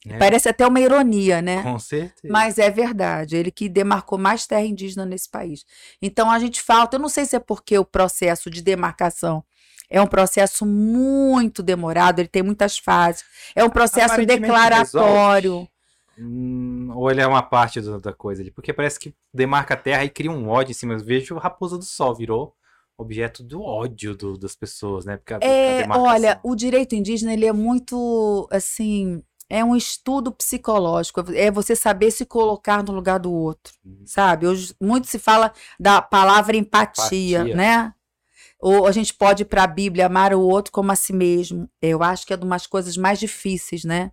É. Parece até uma ironia, né? Com certeza. Mas é verdade. Ele que demarcou mais terra indígena nesse país. Então a gente falta, eu não sei se é porque o processo de demarcação é um processo muito demorado, ele tem muitas fases. É um processo declaratório. Hum, ou ele é uma parte da coisa ali? Porque parece que demarca a terra e cria um ódio em cima. Eu vejo Raposa do Sol virou objeto do ódio do, das pessoas, né? Porque a, é, a olha, o direito indígena ele é muito assim é um estudo psicológico, é você saber se colocar no lugar do outro, uhum. sabe? Hoje muito se fala da palavra empatia, empatia. né? Ou a gente pode ir para a Bíblia amar o outro como a si mesmo. Eu acho que é uma das coisas mais difíceis, né?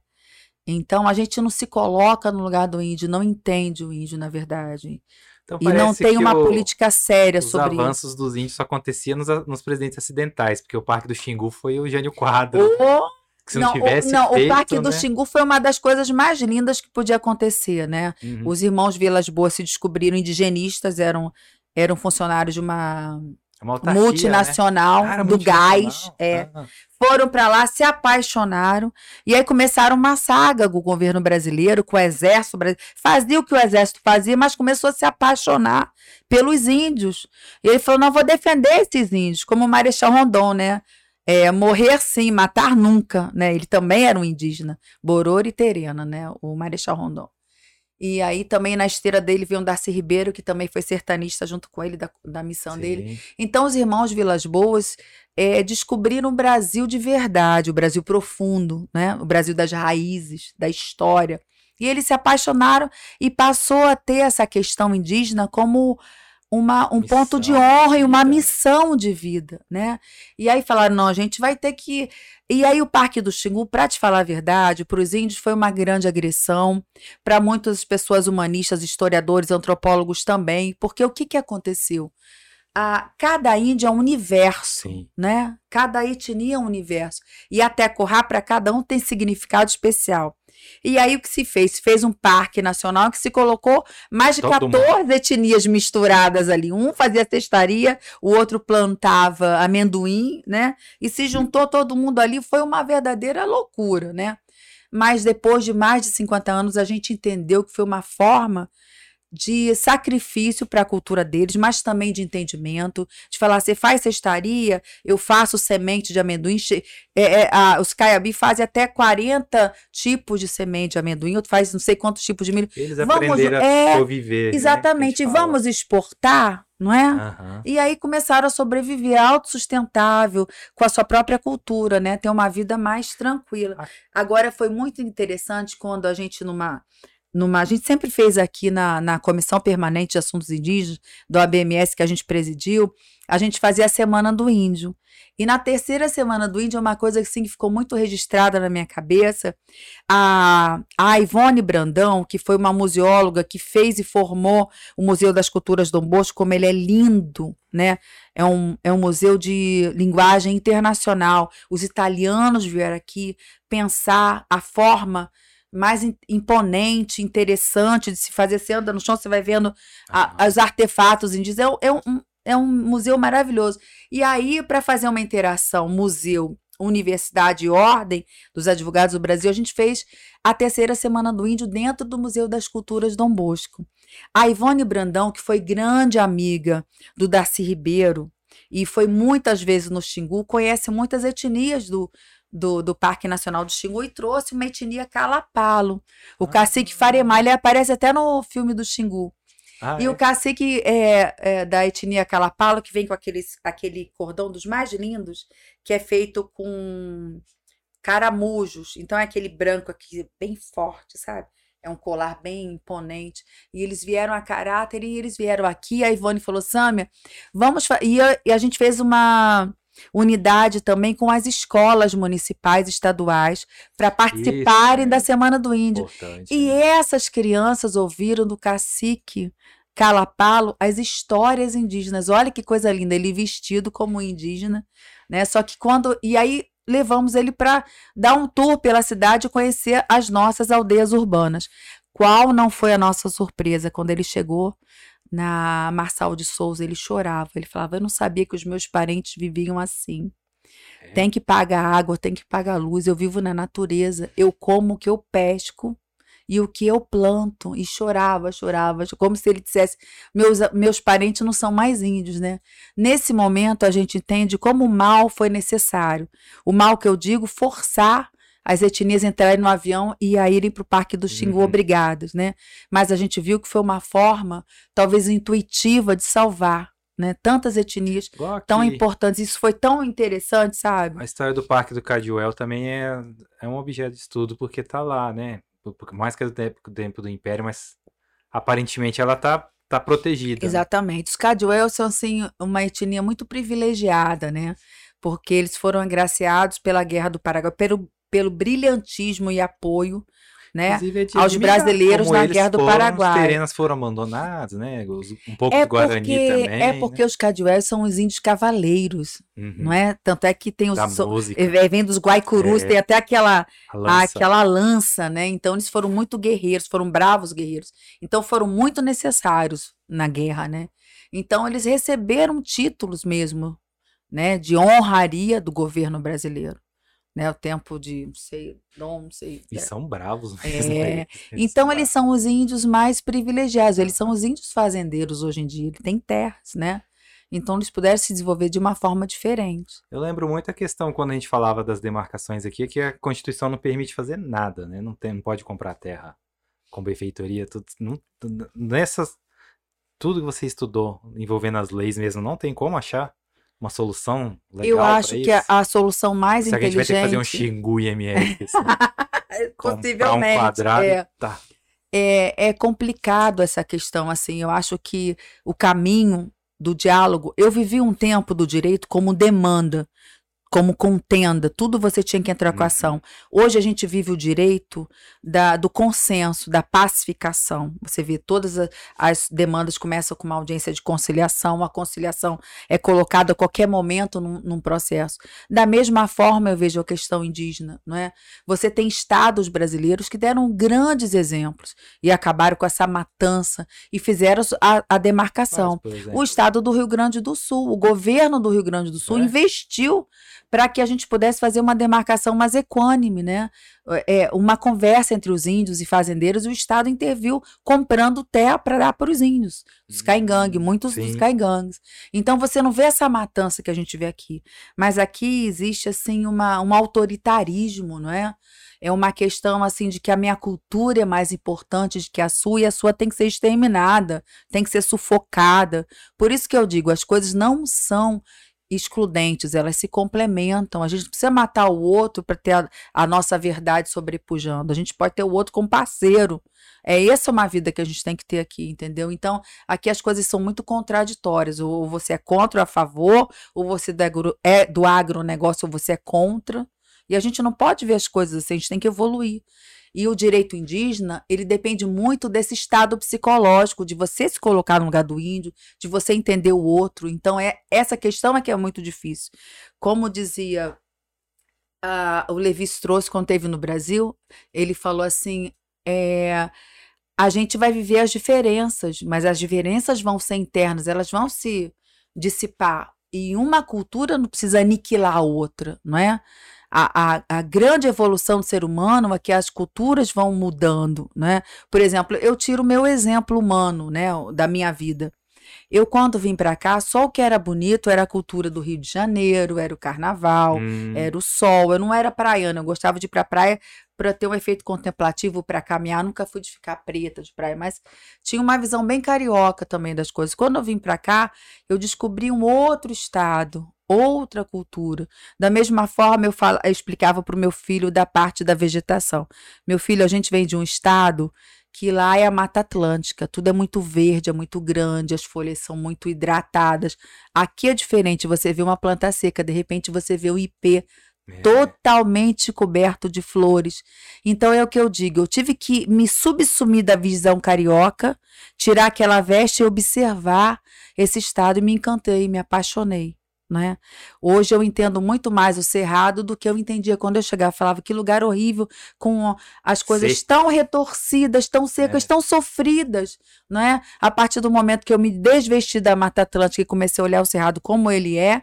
Então a gente não se coloca no lugar do índio, não entende o índio, na verdade. Então, e não tem uma o, política séria sobre isso. Os avanços dos índios só aconteciam nos, nos presidentes acidentais, porque o Parque do Xingu foi o Jânio Quadro. Oh! Que se não, não tivesse o, não, feito, o Parque né? do Xingu foi uma das coisas mais lindas que podia acontecer, né? Uhum. Os irmãos Vilas Boas se descobriram indigenistas, eram, eram funcionários de uma, uma autarquia, multinacional né? do multinacional. gás. É. Ah. Foram para lá, se apaixonaram e aí começaram uma saga com o governo brasileiro, com o exército brasileiro. Fazia o que o exército fazia, mas começou a se apaixonar pelos índios. E ele falou: não, vou defender esses índios, como o Marechal Rondon, né? É, morrer sim, matar nunca, né? Ele também era um indígena, Boror e Terena, né? O Marechal Rondon. E aí também na esteira dele veio um Darcy Ribeiro, que também foi sertanista junto com ele, da, da missão sim. dele. Então os irmãos Vilas Boas é, descobriram o Brasil de verdade, o Brasil profundo, né? O Brasil das raízes, da história. E eles se apaixonaram e passou a ter essa questão indígena como uma, um missão ponto de honra e uma missão de vida, né? E aí falaram, não, a gente vai ter que... E aí o Parque do Xingu, para te falar a verdade, para os índios foi uma grande agressão, para muitas pessoas humanistas, historiadores, antropólogos também, porque o que, que aconteceu? A, cada índia é um universo, Sim. né? Cada etnia é um universo. E até correr para cada um tem significado especial. E aí o que se fez? Se fez um parque nacional que se colocou mais de Todo 14 mundo. etnias misturadas ali. Um fazia cestaria, o outro plantava amendoim, né? E se juntou todo mundo ali, foi uma verdadeira loucura, né? Mas depois de mais de 50 anos, a gente entendeu que foi uma forma de sacrifício para a cultura deles, mas também de entendimento, de falar, você faz cestaria, eu faço semente de amendoim, é, é, a, os caiabi fazem até 40 tipos de semente de amendoim, outro faz não sei quantos tipos de milho. Eles vamos, aprenderam é, a conviver. Né, exatamente, né, vamos exportar, não é? Uhum. E aí começaram a sobreviver autossustentável, com a sua própria cultura, né? Ter uma vida mais tranquila. Agora foi muito interessante quando a gente numa numa. A gente sempre fez aqui na, na Comissão Permanente de Assuntos Indígenas, do ABMS que a gente presidiu, a gente fazia a Semana do Índio. E na terceira semana do índio, uma coisa assim, que ficou muito registrada na minha cabeça, a, a Ivone Brandão, que foi uma museóloga que fez e formou o Museu das Culturas Dom Bosco, como ele é lindo, né? É um, é um museu de linguagem internacional. Os italianos vieram aqui pensar a forma mais imponente, interessante de se fazer. Você anda no chão, você vai vendo a, os artefatos indígenas. É, é um, é um museu maravilhoso. E aí, para fazer uma interação museu, universidade e ordem dos advogados do Brasil, a gente fez a terceira Semana do Índio dentro do Museu das Culturas Dom Bosco. A Ivone Brandão, que foi grande amiga do Darcy Ribeiro e foi muitas vezes no Xingu, conhece muitas etnias do, do, do, Parque Nacional do Xingu e trouxe uma etnia calapalo. O ah. cacique Faremá, ele aparece até no filme do Xingu. Ah, e é? o cacique é, é, da etnia Calapalo, que vem com aqueles, aquele cordão dos mais lindos, que é feito com caramujos. Então é aquele branco aqui, bem forte, sabe? É um colar bem imponente. E eles vieram a caráter e eles vieram aqui. A Ivone falou: Sâmia, vamos. E a, e a gente fez uma unidade também com as escolas municipais estaduais para participarem Isso, da Semana do Índio. E né? essas crianças ouviram do cacique Calapalo as histórias indígenas. Olha que coisa linda, ele vestido como indígena, né? Só que quando e aí levamos ele para dar um tour pela cidade e conhecer as nossas aldeias urbanas. Qual não foi a nossa surpresa quando ele chegou na Marçal de Souza, ele chorava. Ele falava: Eu não sabia que os meus parentes viviam assim. É. Tem que pagar água, tem que pagar luz. Eu vivo na natureza. Eu como o que eu pesco e o que eu planto. E chorava, chorava, como se ele dissesse: Meus, meus parentes não são mais índios, né? Nesse momento, a gente entende como o mal foi necessário. O mal que eu digo, forçar as etnias entrarem no avião e a irem para o Parque do Xingu uhum. obrigados, né? Mas a gente viu que foi uma forma, talvez intuitiva, de salvar. Né? Tantas etnias tão importantes. Isso foi tão interessante, sabe? A história do Parque do Cadiuel também é, é um objeto de estudo, porque tá lá, né? Mais que do tempo, do tempo do Império, mas aparentemente ela tá tá protegida. Né? Exatamente. Os Cadiuel são assim uma etnia muito privilegiada, né? Porque eles foram agraciados pela Guerra do Paraguai, pelo, pelo brilhantismo e apoio né, aos brasileiros na Guerra do Paraguai. Os terenas foram abandonados, né? Um pouco é do Guarani porque, também. É porque né? os cadués são os índios cavaleiros, uhum. não é? Tanto é que tem os so, é, vem dos guaicurus, é. tem até aquela lança. aquela lança, né? Então eles foram muito guerreiros, foram bravos guerreiros. Então foram muito necessários na guerra, né? Então eles receberam títulos mesmo, né, de honraria do governo brasileiro né? O tempo de, não sei, não sei. E é. são bravos [laughs] mesmo. É. Eles então, eles são os índios mais privilegiados. Eles são os índios fazendeiros hoje em dia. Eles têm terras, né? Então, eles puderam se desenvolver de uma forma diferente. Eu lembro muito a questão, quando a gente falava das demarcações aqui, que a Constituição não permite fazer nada, né? Não, tem, não pode comprar terra com benfeitoria, tudo. Não, nessas, tudo que você estudou envolvendo as leis mesmo, não tem como achar uma solução legal Eu acho que a, a, solução mais Será inteligente... Será que a gente vai ter que fazer um Xingu IMF? Assim, [laughs] Possivelmente. um quadrado é. tá. É, é complicado essa questão, assim, eu acho que o caminho do diálogo, eu vivi um tempo do direito como demanda, como contenda, tudo você tinha que entrar com a ação. Uhum. Hoje a gente vive o direito da, do consenso, da pacificação. Você vê todas as, as, demandas começam com uma audiência de conciliação, a conciliação é colocada a qualquer momento num, num, processo. Da mesma forma eu vejo a questão indígena, não é? Você tem estados brasileiros que deram grandes exemplos e acabaram com essa matança e fizeram a, a demarcação. o estado do Rio Grande do Sul, o governo do Rio Grande do Sul é? investiu para que a gente pudesse fazer uma demarcação mais equânime, né? É, uma conversa entre os índios e fazendeiros, e o Estado interviu comprando terra para dar para os índios, os caigangue, hum, muitos Sim. dos caigangues. Então você não vê essa matança que a gente vê aqui, mas aqui existe assim uma, um autoritarismo, não é? É uma questão assim de que a minha cultura é mais importante de que a sua e a sua tem que ser exterminada, tem que ser sufocada. Por isso que eu digo, as coisas não são excludentes, elas se complementam. A gente precisa matar o outro para ter a, a, nossa verdade sobrepujando. A gente pode ter o outro como parceiro. É essa uma vida que a gente tem que ter aqui, entendeu? Então, aqui as coisas são muito contraditórias. Ou você é contra ou a favor, ou você é do agronegócio ou você é contra. E a gente não pode ver as coisas assim, a gente tem que evoluir. E o direito indígena, ele depende muito desse estado psicológico, de você se colocar no lugar do índio, de você entender o outro. Então, é essa questão é que é muito difícil. Como dizia o Levi Strauss quando esteve no Brasil, ele falou assim: é, a gente vai viver as diferenças, mas as diferenças vão ser internas, elas vão se dissipar. E uma cultura não precisa aniquilar a outra, não é? a, a, a, grande evolução do ser humano é que as culturas vão mudando, né? Por exemplo, eu tiro o meu exemplo humano, né, da minha vida. Eu, quando vim para cá, só o que era bonito era a cultura do Rio de Janeiro, era o carnaval, hum. era o sol. Eu não era praiana, eu gostava de ir pra praia para ter um efeito contemplativo, para caminhar. Nunca fui de ficar preta de praia, mas tinha uma visão bem carioca também das coisas. Quando eu vim para cá, eu descobri um outro estado, outra cultura. Da mesma forma, eu, falo, eu explicava para o meu filho da parte da vegetação. Meu filho, a gente vem de um estado que lá é a Mata Atlântica, tudo é muito verde, é muito grande, as folhas são muito hidratadas. Aqui é diferente, você vê uma planta seca, de repente você vê o ipê é. totalmente coberto de flores. Então é o que eu digo, eu tive que me subsumir da visão carioca, tirar aquela veste e observar esse estado e me encantei, me apaixonei. Né? Hoje eu entendo muito mais o cerrado do que eu entendia quando eu chegava. Falava que lugar horrível, com as coisas tão retorcidas, tão secas, é. tão sofridas. Né? A partir do momento que eu me desvesti da Mata Atlântica e comecei a olhar o cerrado como ele é,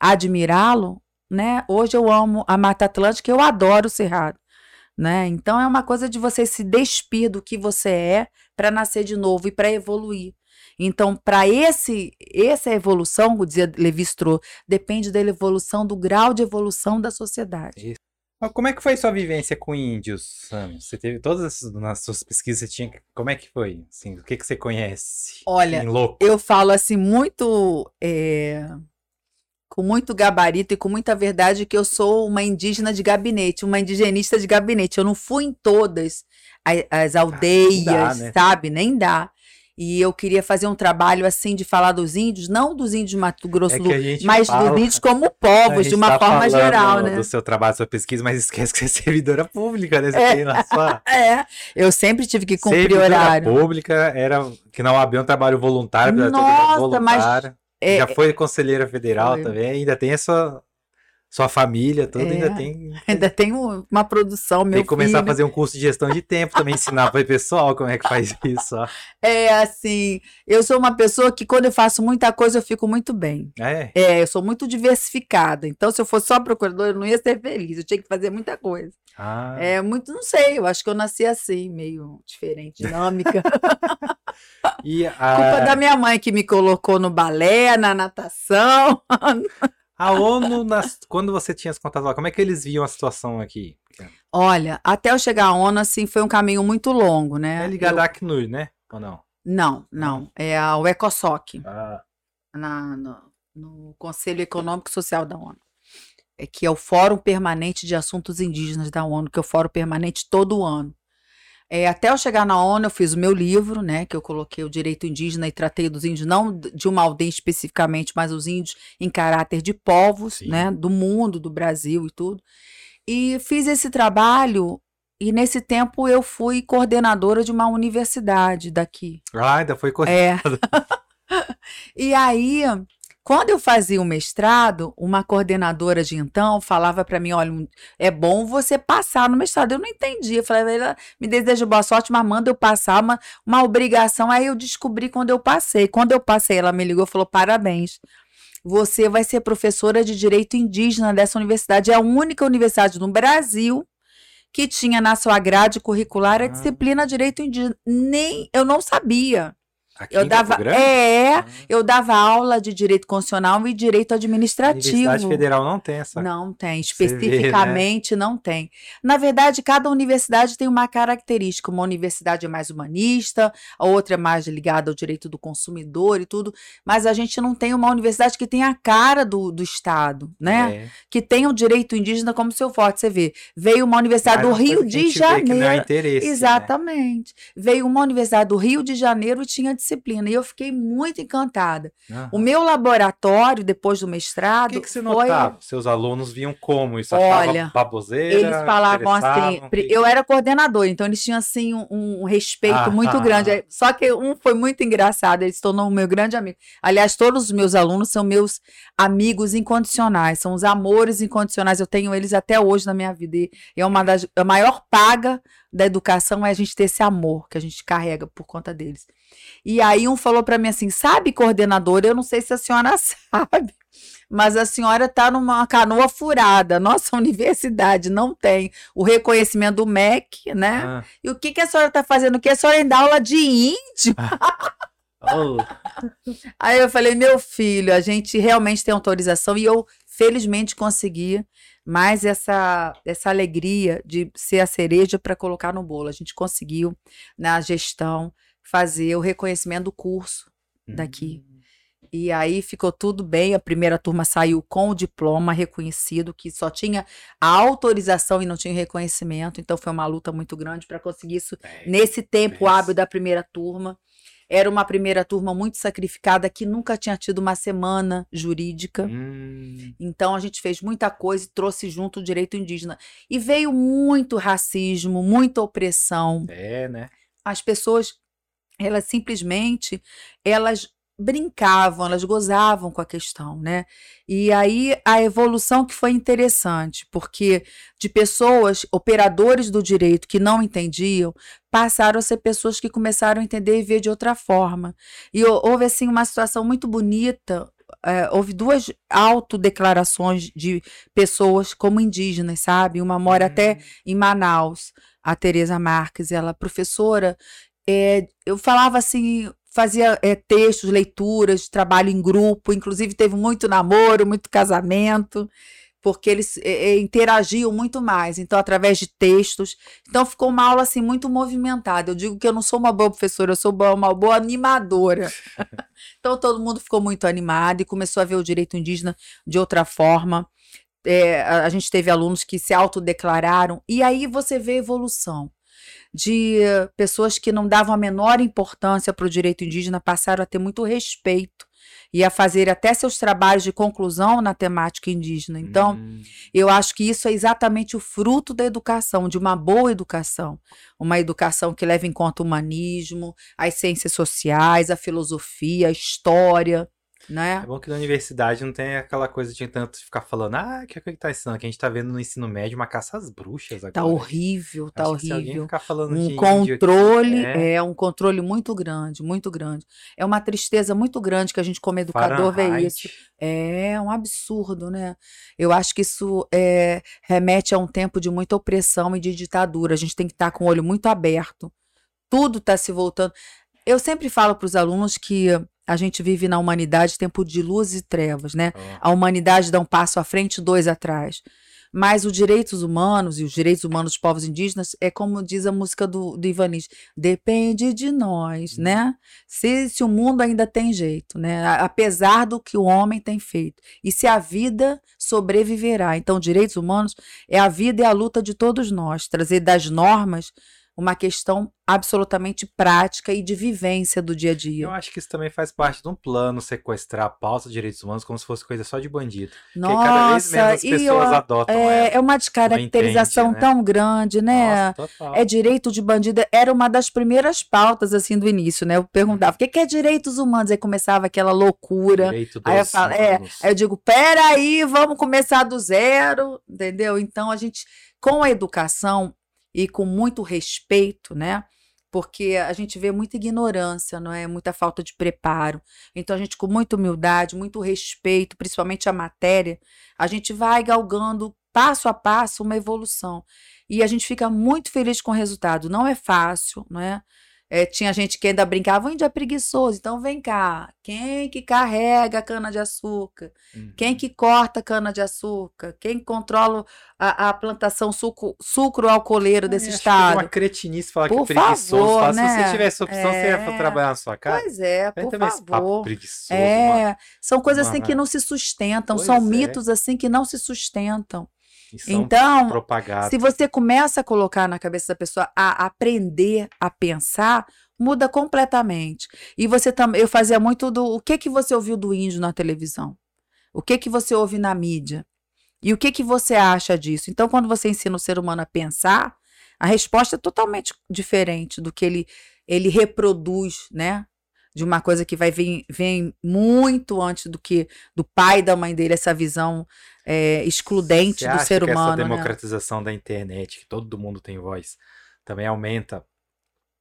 admirá-lo, né? hoje eu amo a Mata Atlântica, eu adoro o cerrado. Né? Então é uma coisa de você se despir do que você é para nascer de novo e para evoluir. Então, para esse essa evolução, dizia Levi Strauss, depende da evolução, do grau de evolução da sociedade. Isso. Como é que foi sua vivência com índios? Você teve todas essas nas suas pesquisas, você tinha, como é que foi? Assim, o que que você conhece? Olha, eu falo assim muito é, com muito gabarito e com muita verdade que eu sou uma indígena de gabinete, uma indigenista de gabinete. Eu não fui em todas as, as aldeias, ah, dá, né? sabe? Nem dá. E eu queria fazer um trabalho assim de falar dos índios, não dos índios de Mato Grosso é do mas fala, dos índios como povos, de uma tá forma geral, né? do seu trabalho, sua pesquisa, mas esquece que você é [laughs] servidora pública, né? Você é, tem na sua... [laughs] é, eu sempre tive que cumprir servidora horário. pública era que não havia um trabalho voluntário, Nossa, voluntário. mas é, já foi conselheira federal foi. também, ainda tem essa sua família toda é, [laughs] ainda tem. Ainda tem uma produção, meu Tem que começar filho. a fazer um curso de gestão de tempo também, ensinar para o pessoal como é que faz [laughs] isso. Ó. É assim, eu sou uma pessoa que quando eu faço muita coisa eu fico muito bem. É? É, eu sou muito diversificada. Então, se eu fosse só procurador, eu não ia ser feliz. Eu tinha que fazer muita coisa. Ah. É muito, não sei, eu acho que eu nasci assim, meio diferente, dinâmica. [laughs] e a... Culpa da minha mãe que me colocou no balé, na natação. A ONU, nas, quando você tinha as contas lá, como é que eles viam a situação aqui? Olha, até eu chegar à ONU, assim, foi um caminho muito longo, né? É ligado eu... à Acnur, né? Ou não? Não, não. É o ECOSOC. Ah. Na, no, no Conselho Econômico e Social da ONU. É que é o Fórum Permanente de Assuntos Indígenas da ONU, que é o fórum permanente todo ano. É, até eu chegar na ONU, eu fiz o meu livro, né? Que eu coloquei o direito indígena e tratei dos índios, não de uma aldeia especificamente, mas os índios em caráter de povos, Sim. né? Do mundo, do Brasil e tudo. E fiz esse trabalho e nesse tempo eu fui coordenadora de uma universidade daqui. Ah, ainda foi coordenadora. É. [laughs] e aí quando eu fazia o mestrado, uma coordenadora de então falava para mim: olha, é bom você passar no mestrado. Eu não entendia. Eu falei, ela me deseja boa sorte, mas manda eu passar uma, uma obrigação. Aí eu descobri quando eu passei. Quando eu passei, ela me ligou e falou: parabéns. Você vai ser professora de direito indígena dessa universidade. É a única universidade no Brasil que tinha na sua grade curricular a ah. disciplina direito indígena. Nem eu não sabia. Aqui eu dava, Grande? é, Ah. eu dava aula de direito constitucional e direito A administrativo. Universidade Federal não tem essa. Não tem, Você vê, né? especificamente não tem. Na verdade, cada universidade tem uma característica. Uma universidade é mais humanista, a outra é mais ligada ao direito do consumidor e tudo, mas a gente não tem uma universidade que tenha a cara do, do Estado, né? É. Que tenha o direito indígena como seu forte. Você vê, veio uma universidade do Rio a de é Janeiro. né? Exatamente. Veio uma universidade do Rio de Janeiro e tinha disciplina. E eu fiquei muito encantada. Aham. O meu laboratório, depois do mestrado, O que, que você foi notava? Seus alunos viam como isso? Olha, baboseira? Eles falavam assim, Que- eu era coordenador, então eles tinham assim um, um respeito Ah, muito ah, grande. ah. Só que um foi muito engraçado, ele se tornou o meu grande amigo. Aliás, todos os meus alunos são meus amigos incondicionais, são os amores incondicionais. Eu tenho eles até hoje na minha vida. E é uma das a maior paga da educação é a gente ter esse amor que a gente carrega por conta deles. E aí um falou para mim assim: "Sabe, coordenadora, eu não sei se a senhora [laughs] sabe, mas a senhora está numa canoa furada. Nossa universidade não tem o reconhecimento do MEC, né? Ah, E o que, que a senhora está fazendo? O que a senhora ainda dá aula de índio? [laughs] oh, Aí eu falei, meu filho, a gente realmente tem autorização e eu felizmente consegui mais essa, essa alegria de ser a cereja para colocar no bolo. A gente conseguiu, na gestão, fazer o reconhecimento do curso daqui. E aí ficou tudo bem. A primeira turma saiu com o diploma reconhecido, que só tinha a autorização e não tinha reconhecimento. Então foi uma luta muito grande para conseguir isso É, nesse tempo pensa. hábil da primeira turma. Era uma primeira turma muito sacrificada que nunca tinha tido uma semana jurídica. hum, Então a gente fez muita coisa e trouxe junto o direito indígena. E veio muito racismo, muita opressão é, né? as pessoas elas simplesmente elas brincavam, elas gozavam com a questão, né? E aí a evolução que foi interessante, porque de pessoas, operadores do direito que não entendiam, passaram a ser pessoas que começaram a entender e ver de outra forma. E hou- houve assim uma situação muito bonita, é, houve duas autodeclarações de pessoas como indígenas, sabe? Uma mora até Hum, em Manaus, a Tereza Marques, ela professora, é, eu falava assim, fazia é, textos, leituras, trabalho em grupo, inclusive teve muito namoro, muito casamento, porque eles é, é, interagiam muito mais, então através de textos, então ficou uma aula assim muito movimentada. Eu digo que eu não sou uma boa professora, eu sou uma boa animadora. [laughs] então todo mundo ficou muito animado e começou a ver o direito indígena de outra forma. É, a, a gente teve alunos que se autodeclararam, e aí você vê a evolução de pessoas que não davam a menor importância para o direito indígena passaram a ter muito respeito e a fazer até seus trabalhos de conclusão na temática indígena. Então, hum, eu acho que isso é exatamente o fruto da educação, de uma boa educação. Uma educação que leva em conta o humanismo, as ciências sociais, a filosofia, a história, né? É bom que na universidade não tem aquela coisa de tanto ficar falando, ah, o que é que tá ensinando? Que a gente tá vendo no ensino médio uma caça às bruxas agora. Tá horrível, tá Acho horrível. ficar falando de um aqui, controle, é, é. um controle muito grande, muito grande. É uma tristeza muito grande que a gente, como educador, vê Fahrenheit. isso. É um absurdo, né? Eu acho que isso é, remete a um tempo de muita opressão e de ditadura. A gente tem que estar com o olho muito aberto. Tudo está se voltando. Eu sempre falo para os alunos que a gente vive na humanidade tempo de luz e trevas, né? A humanidade dá um passo à frente, dois atrás. Mas os direitos humanos e os direitos humanos dos povos indígenas é como diz a música do, do Ivanis, depende de nós, né? Se, se o mundo ainda tem jeito, né? Apesar do que o homem tem feito. E se a vida sobreviverá. Então, direitos humanos é a vida e a luta de todos nós. Trazer das normas uma questão absolutamente prática e de vivência do dia a dia. Eu acho que isso também faz parte de um plano sequestrar a pauta de direitos humanos como se fosse coisa só de bandido. Porque cada vez menos as e pessoas eu- adotam é, é uma descaracterização entende, né? tão grande, né? Nossa. É direito de bandido, era uma das primeiras pautas assim do início, né? Eu perguntava, o que é direitos humanos? Aí começava aquela loucura. Direito Aí eu dos falo, é. Aí eu digo, peraí, vamos começar do zero, entendeu? Então a gente, com a educação e com muito respeito, né? Porque a gente vê muita ignorância, não é? Muita falta de preparo. Então a gente, com muita humildade, muito respeito, principalmente a matéria, a gente vai galgando passo a passo uma evolução. E a gente fica muito feliz com o resultado. Não é fácil, não é? É, tinha gente que ainda brincava, o índio é preguiçoso, então vem cá. Quem que carrega a cana-de-açúcar? Uhum. Quem que corta a cana-de-açúcar? Quem controla a, a plantação suco, sucro-alcooleiro desse estado? uma cretinice falar Por que preguiçoso. Favor, né? Se você tivesse opção, é... você ia é. trabalhar na sua casa? Pois é, por favor. Preguiçoso, é, são coisas assim que não se sustentam, pois são é. mitos assim que não se sustentam então, se você começa a colocar na cabeça da pessoa a aprender a pensar, muda completamente. E você também, eu fazia muito do o que que você ouviu do índio na televisão? O que que você ouve na mídia? E o que que você acha disso? Então, quando você ensina o ser humano a pensar, a resposta é totalmente diferente do que ele ele reproduz, né? De uma coisa que vai vir vem muito antes do que do pai e da mãe dele, essa visão é, excludente Você do ser que humano. Essa né? democratização né? da internet, que todo mundo tem voz, também aumenta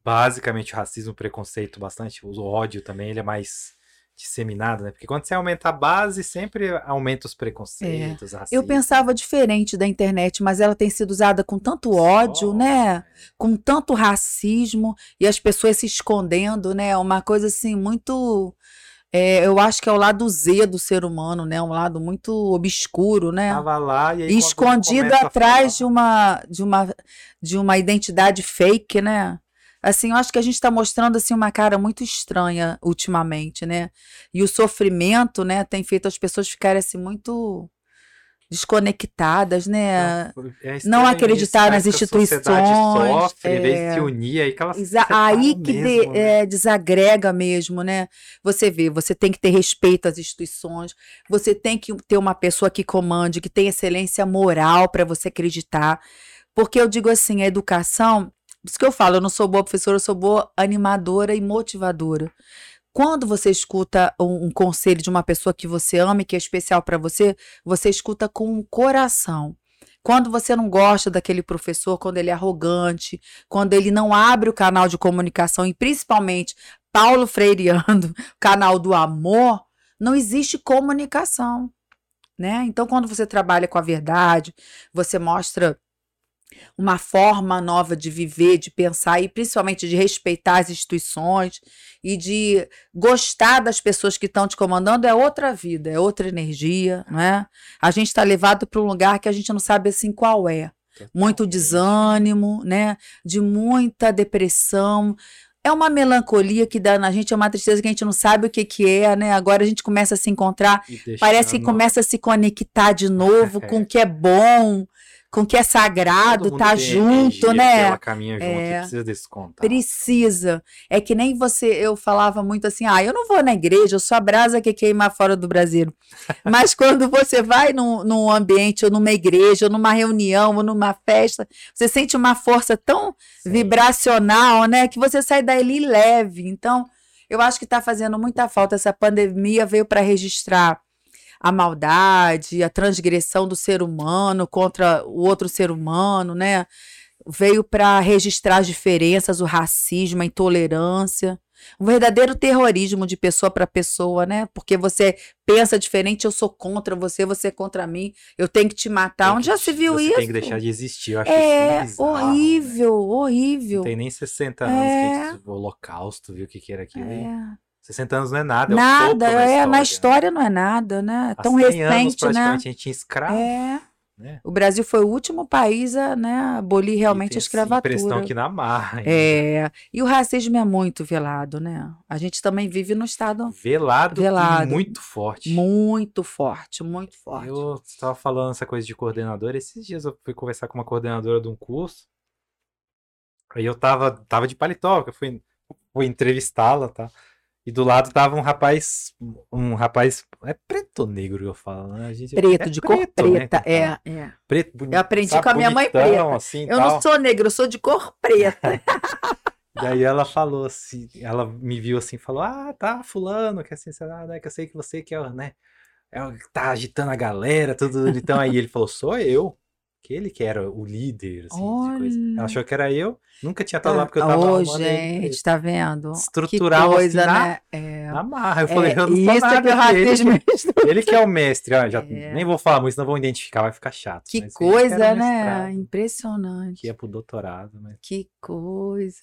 basicamente o racismo, o preconceito bastante, o ódio também, ele é mais disseminado, né? Porque quando você aumenta a base, sempre aumenta os preconceitos, é. Eu pensava diferente da internet, mas ela tem sido usada com tanto ódio, né? Com tanto racismo e as pessoas se escondendo, né? Uma coisa assim muito é, eu acho que é o lado Z do ser humano, né? Um lado muito obscuro, né? Tava lá e aí, escondido atrás de uma de uma de uma identidade fake, né? Assim, eu acho que a gente está mostrando assim uma cara muito estranha ultimamente, né? E o sofrimento, né, tem feito as pessoas ficarem assim muito desconectadas, né? É não acreditar nas instituições. Sofre, é, vez se unir, aí que ela Aí que mesmo, de, né? é, desagrega mesmo, né? Você vê, você tem que ter respeito às instituições, você tem que ter uma pessoa que comande, que tem excelência moral para você acreditar. Porque eu digo assim, a educação isso que eu falo, eu não sou boa professora, eu sou boa animadora e motivadora. Quando você escuta um, um conselho de uma pessoa que você ama e que é especial para você, você escuta com o coração. Quando você não gosta daquele professor, quando ele é arrogante, quando ele não abre o canal de comunicação, e principalmente Paulo Freireando, [laughs] canal do amor, não existe comunicação. Né? Então, quando você trabalha com a verdade, você mostra uma forma nova de viver, de pensar e principalmente de respeitar as instituições e de gostar das pessoas que estão te comandando é outra vida, é outra energia, não é? A gente está levado para um lugar que a gente não sabe assim qual é. Muito desânimo, né? De muita depressão, é uma melancolia que dá na gente, é uma tristeza que a gente não sabe o que que é, né? Agora a gente começa a se encontrar, parece que começa a se conectar de [laughs] novo com o que é bom, com que é sagrado, tá junto, né? Ela caminha junto é, precisa desse contato. Precisa. É que nem você, eu falava muito assim, ah, eu não vou na igreja, eu sou a brasa que queima fora do Brasil. [laughs] Mas quando você vai num, num ambiente, ou numa igreja, ou numa reunião, ou numa festa, você sente uma força tão Sim. vibracional, né? Que você sai dali leve. Então, eu acho que está fazendo muita falta. Essa pandemia veio para registrar a maldade, a transgressão do ser humano contra o outro ser humano, né? Veio para registrar as diferenças, o racismo, a intolerância. Um verdadeiro terrorismo de pessoa para pessoa, né? Porque você pensa diferente, eu sou contra você, você é contra mim, eu tenho que te matar. Onde já se viu você isso? Tem que deixar de existir. Eu acho é isso horrível, né? horrível. Não tem nem 60 anos é... que o holocausto, viu o que, que era aquilo. É. 60 anos não é nada, é nada, é, na história não é nada, né? Há Tão recente, anos, praticamente, né? a gente tinha escravo. É. Né? O Brasil foi o último país a né, abolir realmente a escravatura. impressão que na marra. É. E o racismo é muito velado, né? A gente também vive no estado velado, velado. e muito forte. Muito forte, muito forte. Eu estava falando essa coisa de coordenador. Esses dias eu fui conversar com uma coordenadora de um curso. Aí eu tava, tava de paletó, eu fui, fui entrevistá-la, tá? E do lado tava um rapaz, um rapaz, é preto ou negro que eu falo, né? Gente, preto, é de preto, cor né, preta, né? é, é. Preto, bonito, Eu aprendi sabe, com a minha mãe preta. Assim, eu tal. não sou negro, eu sou de cor preta. [laughs] [laughs] e aí ela falou assim, ela me viu assim, falou, ah, tá, fulano, que assim, sei lá, né, que eu sei que você que é, né, é tá agitando a galera, tudo, então aí ele falou, sou eu que ele que era o líder, assim, Ela achou que era eu, nunca tinha estado lá porque eu tava Ô, gente, tá vendo? Estrutural, que coisa, assim, né? Na, é... na marra. Eu falei, é, eu não sou nada que ele, [laughs] ele que é o mestre, ó, já, é. nem vou falar muito, senão vão identificar, vai ficar chato. Que coisa, né? Impressionante. Que é pro doutorado, mas... Que coisa.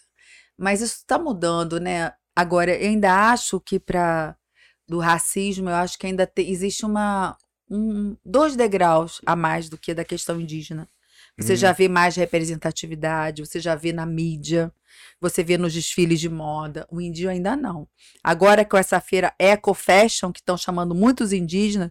Mas isso está mudando, né? Agora, eu ainda acho que para do racismo, eu acho que ainda te, existe uma um, dois degraus a mais do que da questão indígena. Você hum. já vê mais representatividade, você já vê na mídia, você vê nos desfiles de moda. O índio ainda não. Agora com essa feira Eco Fashion, que estão chamando muitos indígenas,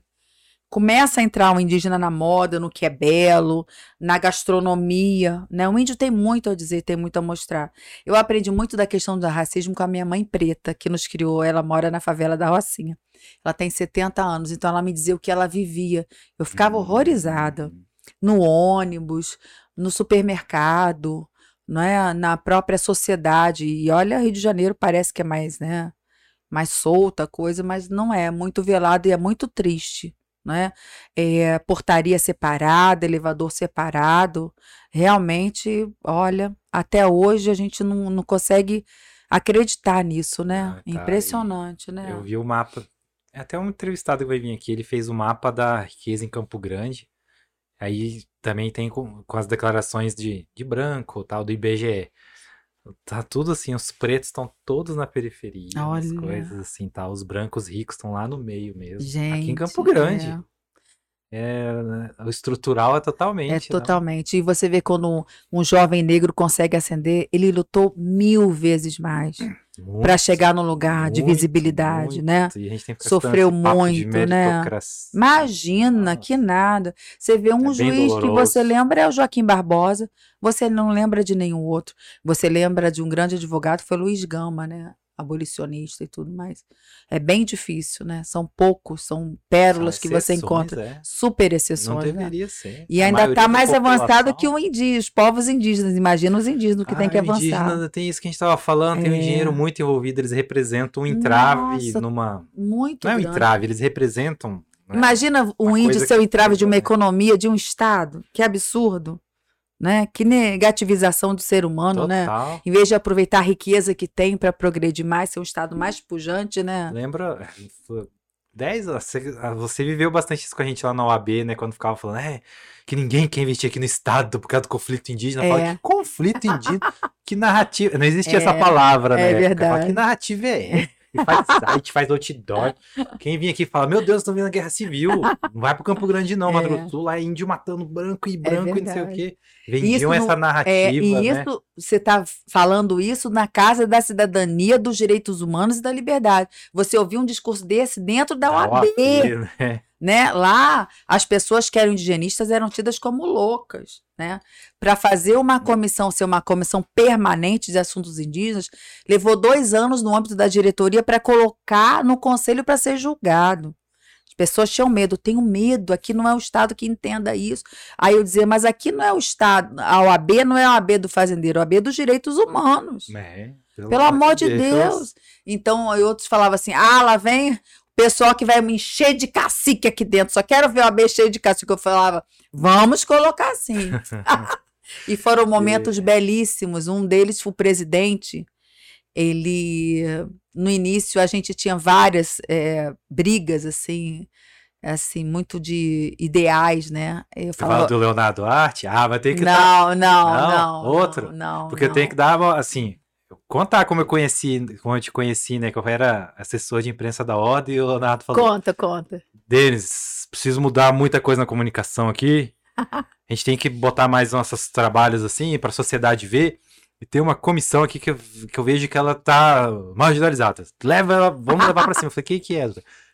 começa a entrar o indígena na moda, no que é belo, na gastronomia, né? O índio tem muito a dizer, tem muito a mostrar. Eu aprendi muito da questão do racismo com a minha mãe preta, que nos criou, ela mora na favela da Rocinha. Ela tem 70 anos, então ela me dizia o que ela vivia. Eu ficava horrorizada. No ônibus, no supermercado, não é? na própria sociedade. E olha, Rio de Janeiro parece que é mais, né? Mais solta a coisa, mas não é. Muito velado e é muito triste né? É, portaria separada, elevador separado. Realmente, olha, até hoje a gente não, não consegue acreditar nisso, né? Ah, tá. Impressionante, né? Eu vi o mapa. É até um entrevistado que vai vir aqui, ele fez o mapa da riqueza em Campo Grande. Aí também tem com, com as declarações de, de branco, tal, do IBGE. Tá tudo assim, os pretos estão todos na periferia, Olha. as coisas assim, tá? Os brancos ricos estão lá no meio mesmo. Gente, Aqui em Campo Grande. É. É, né, o estrutural é totalmente. É né? totalmente. E você vê quando um, jovem negro consegue ascender, ele lutou mil vezes mais para chegar no lugar muito, de visibilidade, muito. né? Sofreu muito, né? Imagina ah. que nada. Você vê um é juiz doloroso. que você lembra é o Joaquim Barbosa, você não lembra de nenhum outro. Você lembra de um grande advogado, foi Luiz Gama, né? Abolicionista e tudo mais. É bem difícil, né? São poucos, são pérolas que você encontra, é. super exceções. Não né? deveria né? ser. E ainda está mais avançado que o indígena, os povos indígenas. Imagina os indígenas que ah, tem que avançar. Indígena, tem isso que a gente estava falando, é. tem um dinheiro muito envolvido, eles representam um entrave Nossa, numa. Muito. Não é um entrave, eles representam. Né? Imagina um índio ser o entrave de uma economia, de um Estado. Que absurdo né? Que negativização do ser humano, né? Total. né? Em vez de aproveitar a riqueza que tem para progredir mais, ser um estado mais pujante, né? Lembra, [laughs] 10 você, ah, você viveu bastante isso com a gente lá na OAB, né? Quando ficava falando, é, que ninguém quer investir aqui no Estado por causa do conflito indígena. É. Fala, que conflito indígena? que narrativa. Não existia [laughs] é, essa palavra, né? É verdade. Fala, que narrativa é e faz site, faz outdoor. Quem vinha aqui fala, meu Deus, estão vendo a guerra civil. Não vai pro Campo Grande, não, é. Sul, lá é índio matando branco e é branco é e não sei o quê. Vendiam isso essa narrativa. É, e né? isso, você está falando isso na Casa da Cidadania, dos Direitos Humanos e da Liberdade. Você ouviu um discurso desse dentro da, da OAB. OAB né? Né? Lá, as pessoas que eram indigenistas eram tidas como loucas, né? Para fazer uma comissão ser uma comissão permanente de assuntos indígenas, levou dois anos no âmbito da diretoria para colocar no conselho para ser julgado. As pessoas tinham medo, tenho medo, aqui não é o Estado que entenda isso. Aí eu dizia, mas aqui não é o Estado, a OAB não é a OAB do fazendeiro, a OAB é dos direitos humanos. É, pelo, pelo amor de Deus. Deus. Então, outros falavam assim: ah, lá vem pessoal que vai me encher de cacique aqui dentro, só quero ver o AB cheio de cacique. Eu falava, vamos colocar assim. [laughs] e foram momentos belíssimos. Um deles foi o presidente. Ele, no início, a gente tinha várias é, brigas, assim, assim, muito de ideais, né? Eu falava, fala do Leonardo Duarte? Ah, vai ter que não, dar... Não, não, não. Outro? Não, Porque não. tem que dar, assim, contar como eu conheci, como eu te conheci, né? Que eu era assessor de imprensa da Ordem e o Leonardo falou. Conta, conta. Denis, preciso mudar muita coisa na comunicação aqui. [laughs] a gente tem que botar mais nossos trabalhos assim para a sociedade ver. E tem uma comissão aqui que eu, que eu vejo que ela tá marginalizada. Leva vamos levar para cima. Eu falei, o que, que é?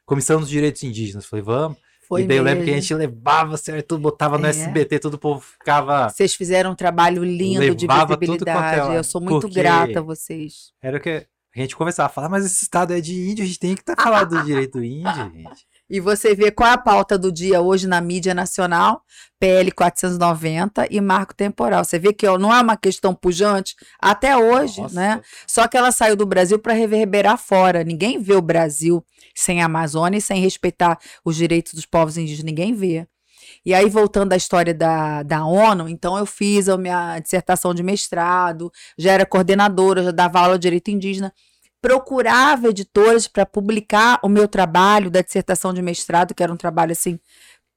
Comissão dos Direitos Indígenas. Eu falei, vamos. Foi e daí mesmo. eu lembro que a gente levava, certo, botava no é. SBT, todo o povo ficava. Vocês fizeram um trabalho lindo de é visibilidade. Eu sou muito grata a vocês. Era o que a gente conversava, falar, mas esse estado é de índio, a gente tem que estar tá falando do direito índio, gente. E você vê qual é a pauta do dia hoje na mídia nacional, PL 490 e marco temporal. Você vê que não é uma questão pujante até hoje, Nossa. né? Só que ela saiu do Brasil para reverberar fora. Ninguém vê o Brasil sem a Amazônia e sem respeitar os direitos dos povos indígenas. Ninguém vê. E aí, voltando à história da, da ONU, então eu fiz a minha dissertação de mestrado, já era coordenadora, já dava aula de direito indígena procurava editoras para publicar o meu trabalho da dissertação de mestrado, que era um trabalho assim,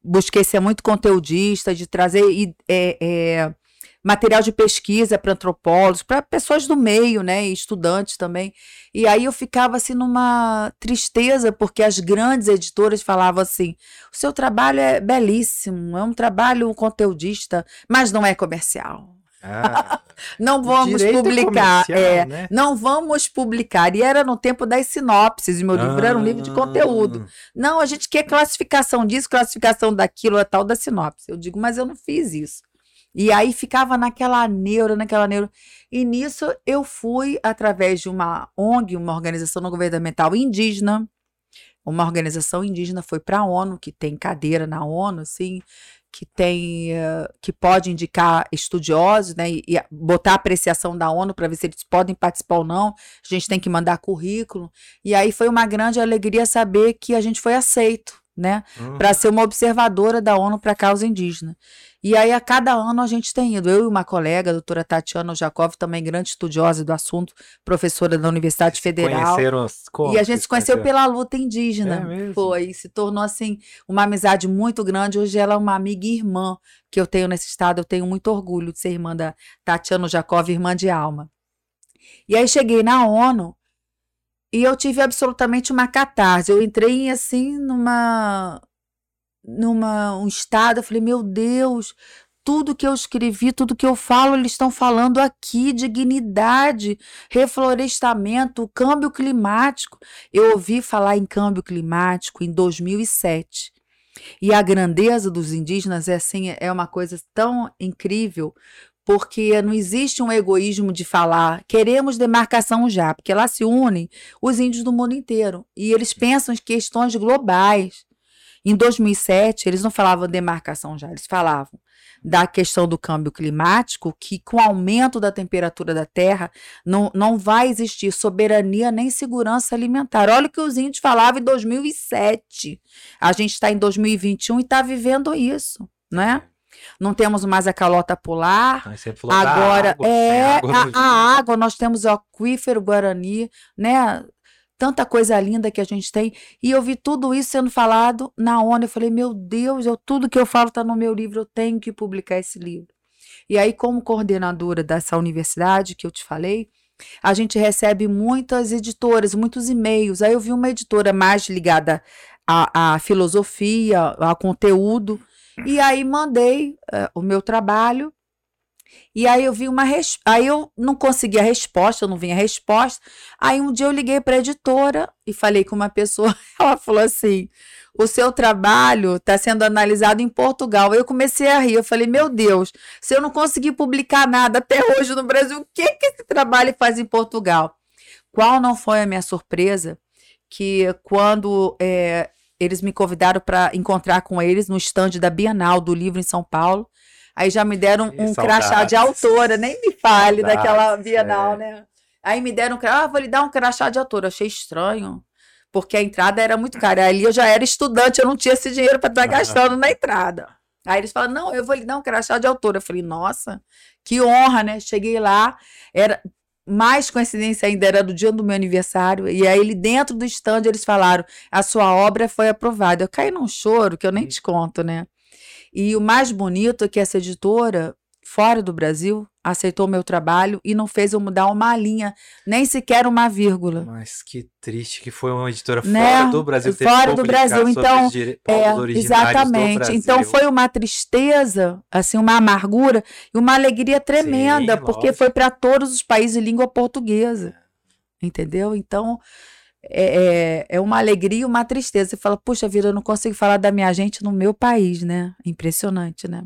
busquei ser muito conteudista, de trazer é, é, material de pesquisa para antropólogos, para pessoas do meio, né, e estudantes também. E aí eu ficava assim numa tristeza, porque as grandes editoras falavam assim: o seu trabalho é belíssimo, é um trabalho conteudista, mas não é comercial. Ah, [laughs] não vamos publicar. É, né? Não vamos publicar. E era no tempo das sinopses. E meu ah, livro era um livro de conteúdo. Não, a gente quer classificação disso, classificação daquilo, a tal da sinopse. Eu digo, mas eu não fiz isso. E aí ficava naquela neura, naquela neura. E nisso eu fui através de uma ONG, uma organização não governamental indígena, uma organização indígena foi para a ONU, que tem cadeira na ONU, assim, que tem uh, que pode indicar estudiosos, né, e botar a apreciação da ONU para ver se eles podem participar ou não. A gente tem que mandar currículo. E aí foi uma grande alegria saber que a gente foi aceito, né, uhum. para ser uma observadora da ONU para a causa indígena. E aí, a cada ano, a gente tem ido. Eu e uma colega, a doutora Tatiana Jakov, também grande estudiosa do assunto, professora da Universidade Federal. Conheceram E a gente se conheceu pela luta indígena. É Foi. Se tornou, assim, uma amizade muito grande. Hoje ela é uma amiga e irmã que eu tenho nesse estado. Eu tenho muito orgulho de ser irmã da Tatiana Jakov, irmã de alma. E aí cheguei na ONU e eu tive absolutamente uma catarse. Eu entrei, assim, numa numa um estado, eu falei, meu Deus, tudo que eu escrevi, tudo que eu falo, eles estão falando aqui, dignidade, reflorestamento, câmbio climático. Eu ouvi falar em câmbio climático em 2007. E a grandeza dos indígenas é assim, é uma coisa tão incrível, porque não existe um egoísmo de falar, queremos demarcação já, porque lá se unem os índios do mundo inteiro e eles pensam em questões globais. Em 2007, eles não falavam demarcação já, eles falavam da questão do câmbio climático, que com o aumento da temperatura da Terra não, não vai existir soberania nem segurança alimentar. Olha o que os índios falavam em 2007. A gente está em 2021 e está vivendo isso, né? Não temos mais a calota polar. Agora água, é água a, a, água, nós temos o aquífero Guarani, né? tanta coisa linda que a gente tem. E eu vi tudo isso sendo falado na ONU. Eu falei, meu Deus, eu, tudo que eu falo está no meu livro, eu tenho que publicar esse livro. E aí, como coordenadora dessa universidade que eu te falei, a gente recebe muitas editoras, muitos e-mails. Aí eu vi uma editora mais ligada à, à filosofia, ao conteúdo. E aí mandei uh, o meu trabalho e aí eu vi uma res... aí eu não consegui a resposta, não vinha a resposta. Aí um dia eu liguei para a editora e falei com uma pessoa, [laughs] ela falou assim: "O seu trabalho está sendo analisado em Portugal". Eu comecei a rir, eu falei: "Meu Deus, se eu não conseguir publicar nada até hoje no Brasil, o que que esse trabalho faz em Portugal?". Qual não foi a minha surpresa que quando é, eles me convidaram para encontrar com eles no estande da Bienal do livro em São Paulo, Aí já me deram um crachá de autora, nem me fale saudades, daquela Bienal, é. né? Aí me deram um crachá, ah, vou lhe dar um crachá de autora. Achei estranho, porque a entrada era muito cara. Ali eu já era estudante, eu não tinha esse dinheiro para estar gastando na entrada. Aí eles falaram, não, eu vou lhe dar um crachá de autora. Eu falei, nossa, que honra, né? Cheguei lá, era mais coincidência ainda, era do dia do meu aniversário, e aí ele dentro do stand eles falaram, a sua obra foi aprovada. Eu caí num choro que eu nem te conto, né? E o mais bonito é que essa editora, fora do Brasil, aceitou meu trabalho e não fez eu mudar uma linha, nem sequer uma vírgula. Mas que triste que foi uma editora né? fora do Brasil. Fora do Brasil, então, é, exatamente. Então foi uma tristeza, assim, uma amargura e uma alegria tremenda, Sim, porque lógico. foi para todos os países de língua portuguesa. Entendeu? Então, é, é, é uma alegria e uma tristeza. Você fala, puxa vida, eu não consigo falar da minha gente no meu país, né? Impressionante, né?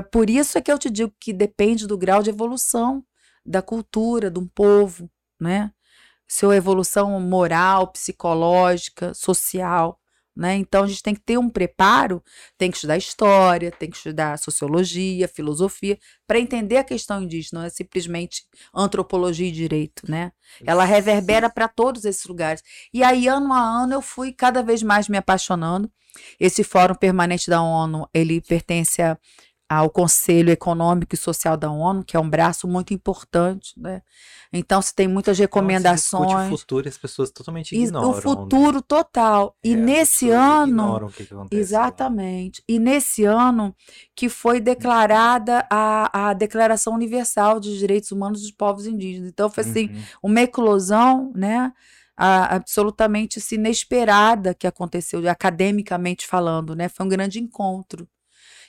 Por isso é que eu te digo que depende do grau de evolução da cultura, de um povo, né? Sua evolução moral, psicológica, social. Né? Então a gente tem que ter um preparo, tem que estudar história, tem que estudar sociologia, filosofia, para entender a questão indígena, não é simplesmente antropologia e direito, né? Ela reverbera para todos esses lugares. E aí, ano a ano, eu fui cada vez mais me apaixonando. Esse Fórum Permanente da ONU, ele pertence a, ao Conselho Econômico e Social da ONU, que é um braço muito importante, né? Então, se tem muitas recomendações. Então, o futuro e as pessoas totalmente ignoram. O futuro né? total. E é, nesse ano. Que que exatamente. Lá. E nesse ano que foi declarada a, a Declaração Universal dos Direitos Humanos dos Povos Indígenas. Então, foi assim, uhum. uma eclosão, né? A, absolutamente assim, inesperada que aconteceu, academicamente falando, né? Foi um grande encontro.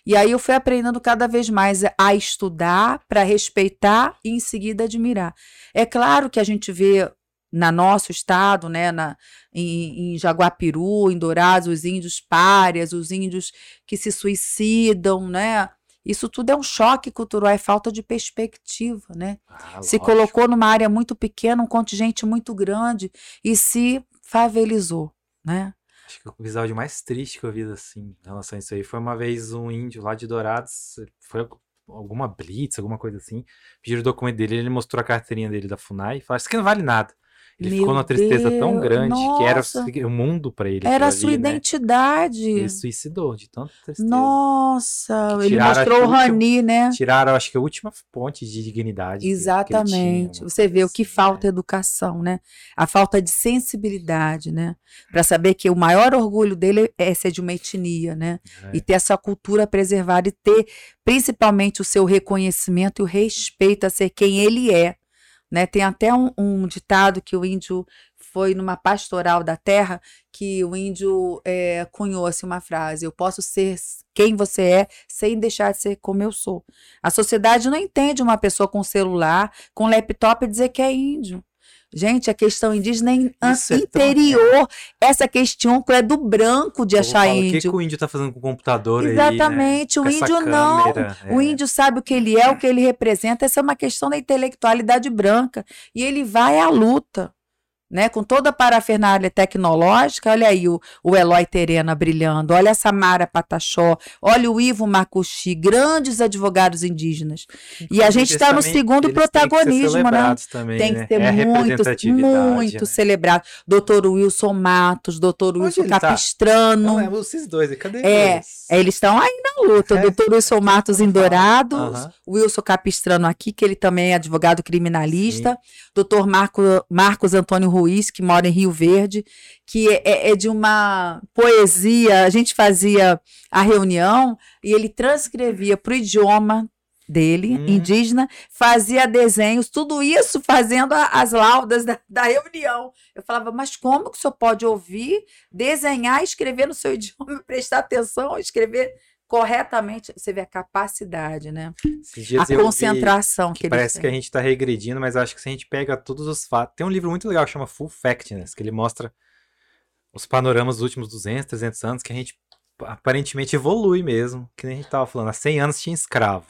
E aí eu fui aprendendo cada vez mais a estudar para respeitar e em seguida admirar. É claro que a gente vê na nosso estado, né, na, em, em Jaguapiru, em Dourados, os índios párias, os índios que se suicidam, né? Isso tudo é um choque cultural, é falta de perspectiva, né? Ah, se colocou numa área muito pequena, um contingente muito grande e se favelizou, né? Acho que o episódio mais triste que eu vi, assim, em relação a isso aí, foi uma vez um índio lá de Dourados, foi alguma blitz, alguma coisa assim, pediram o documento dele, ele mostrou a carteirinha dele da FUNAI e falou, isso aqui não vale nada. Ele Meu ficou numa tristeza Deus, tão grande nossa. que era o mundo para ele. Era a sua ali, identidade. Né? Ele suicidou de tanta tristeza. Nossa, ele mostrou o Rani, né? Tiraram, acho que a última ponte de dignidade. Exatamente. Tinha, Você vê o que assim, falta é. educação, né? A falta de sensibilidade, né? Para saber que o maior orgulho dele é ser de uma etnia, né? É. E ter essa cultura preservada e ter principalmente o seu reconhecimento e o respeito a ser quem ele é né? Tem até um, um, ditado que o índio foi numa pastoral da terra que o índio é, cunhou assim uma frase: Eu posso ser quem você é sem deixar de ser como eu sou. A sociedade não entende uma pessoa com celular, com laptop dizer que é índio. Gente, a questão indígena é interior. É Essa questão é do branco de achar falo, índio. O que, que, o índio está fazendo com o computador Exatamente. Aí, né? O índio não. é. O índio sabe o que ele é, o que ele representa. Essa é uma questão da intelectualidade branca. E ele vai à luta né? Com toda a parafernália tecnológica, olha aí o, o Eloy Terena brilhando, olha a Samara Patachó, olha o Ivo Macuxi, grandes advogados indígenas. E a gente está no segundo protagonismo, né? Também, tem que ser é muito, muito né? celebrado. Doutor Wilson Matos, doutor Wilson tá? Capistrano. Tá? Não, é vocês dois, cadê é, eles? Eles estão aí na luta. É, doutor Wilson Matos em Dourados, Wilson Capistrano aqui, que ele também é advogado criminalista. Sim. Doutor Marco, Marcos Antônio Rui Luiz, que mora em Rio Verde, que é, é, é de uma poesia. A gente fazia a reunião e ele transcrevia para o idioma dele, hum. indígena, fazia desenhos, tudo isso fazendo as laudas da, da, reunião. Eu falava, mas como que o senhor pode ouvir, desenhar, escrever no seu [laughs] idioma, prestar atenção, escrever corretamente, você vê a capacidade, né? A concentração que, que Parece que a gente está regredindo, mas acho que se a gente pega todos os fatos. Tem um livro muito legal que chama Full Factness, que ele mostra os panoramas dos últimos 200, 300 anos, que a gente aparentemente evolui mesmo. Que nem a gente estava falando, há 100 anos tinha escravo.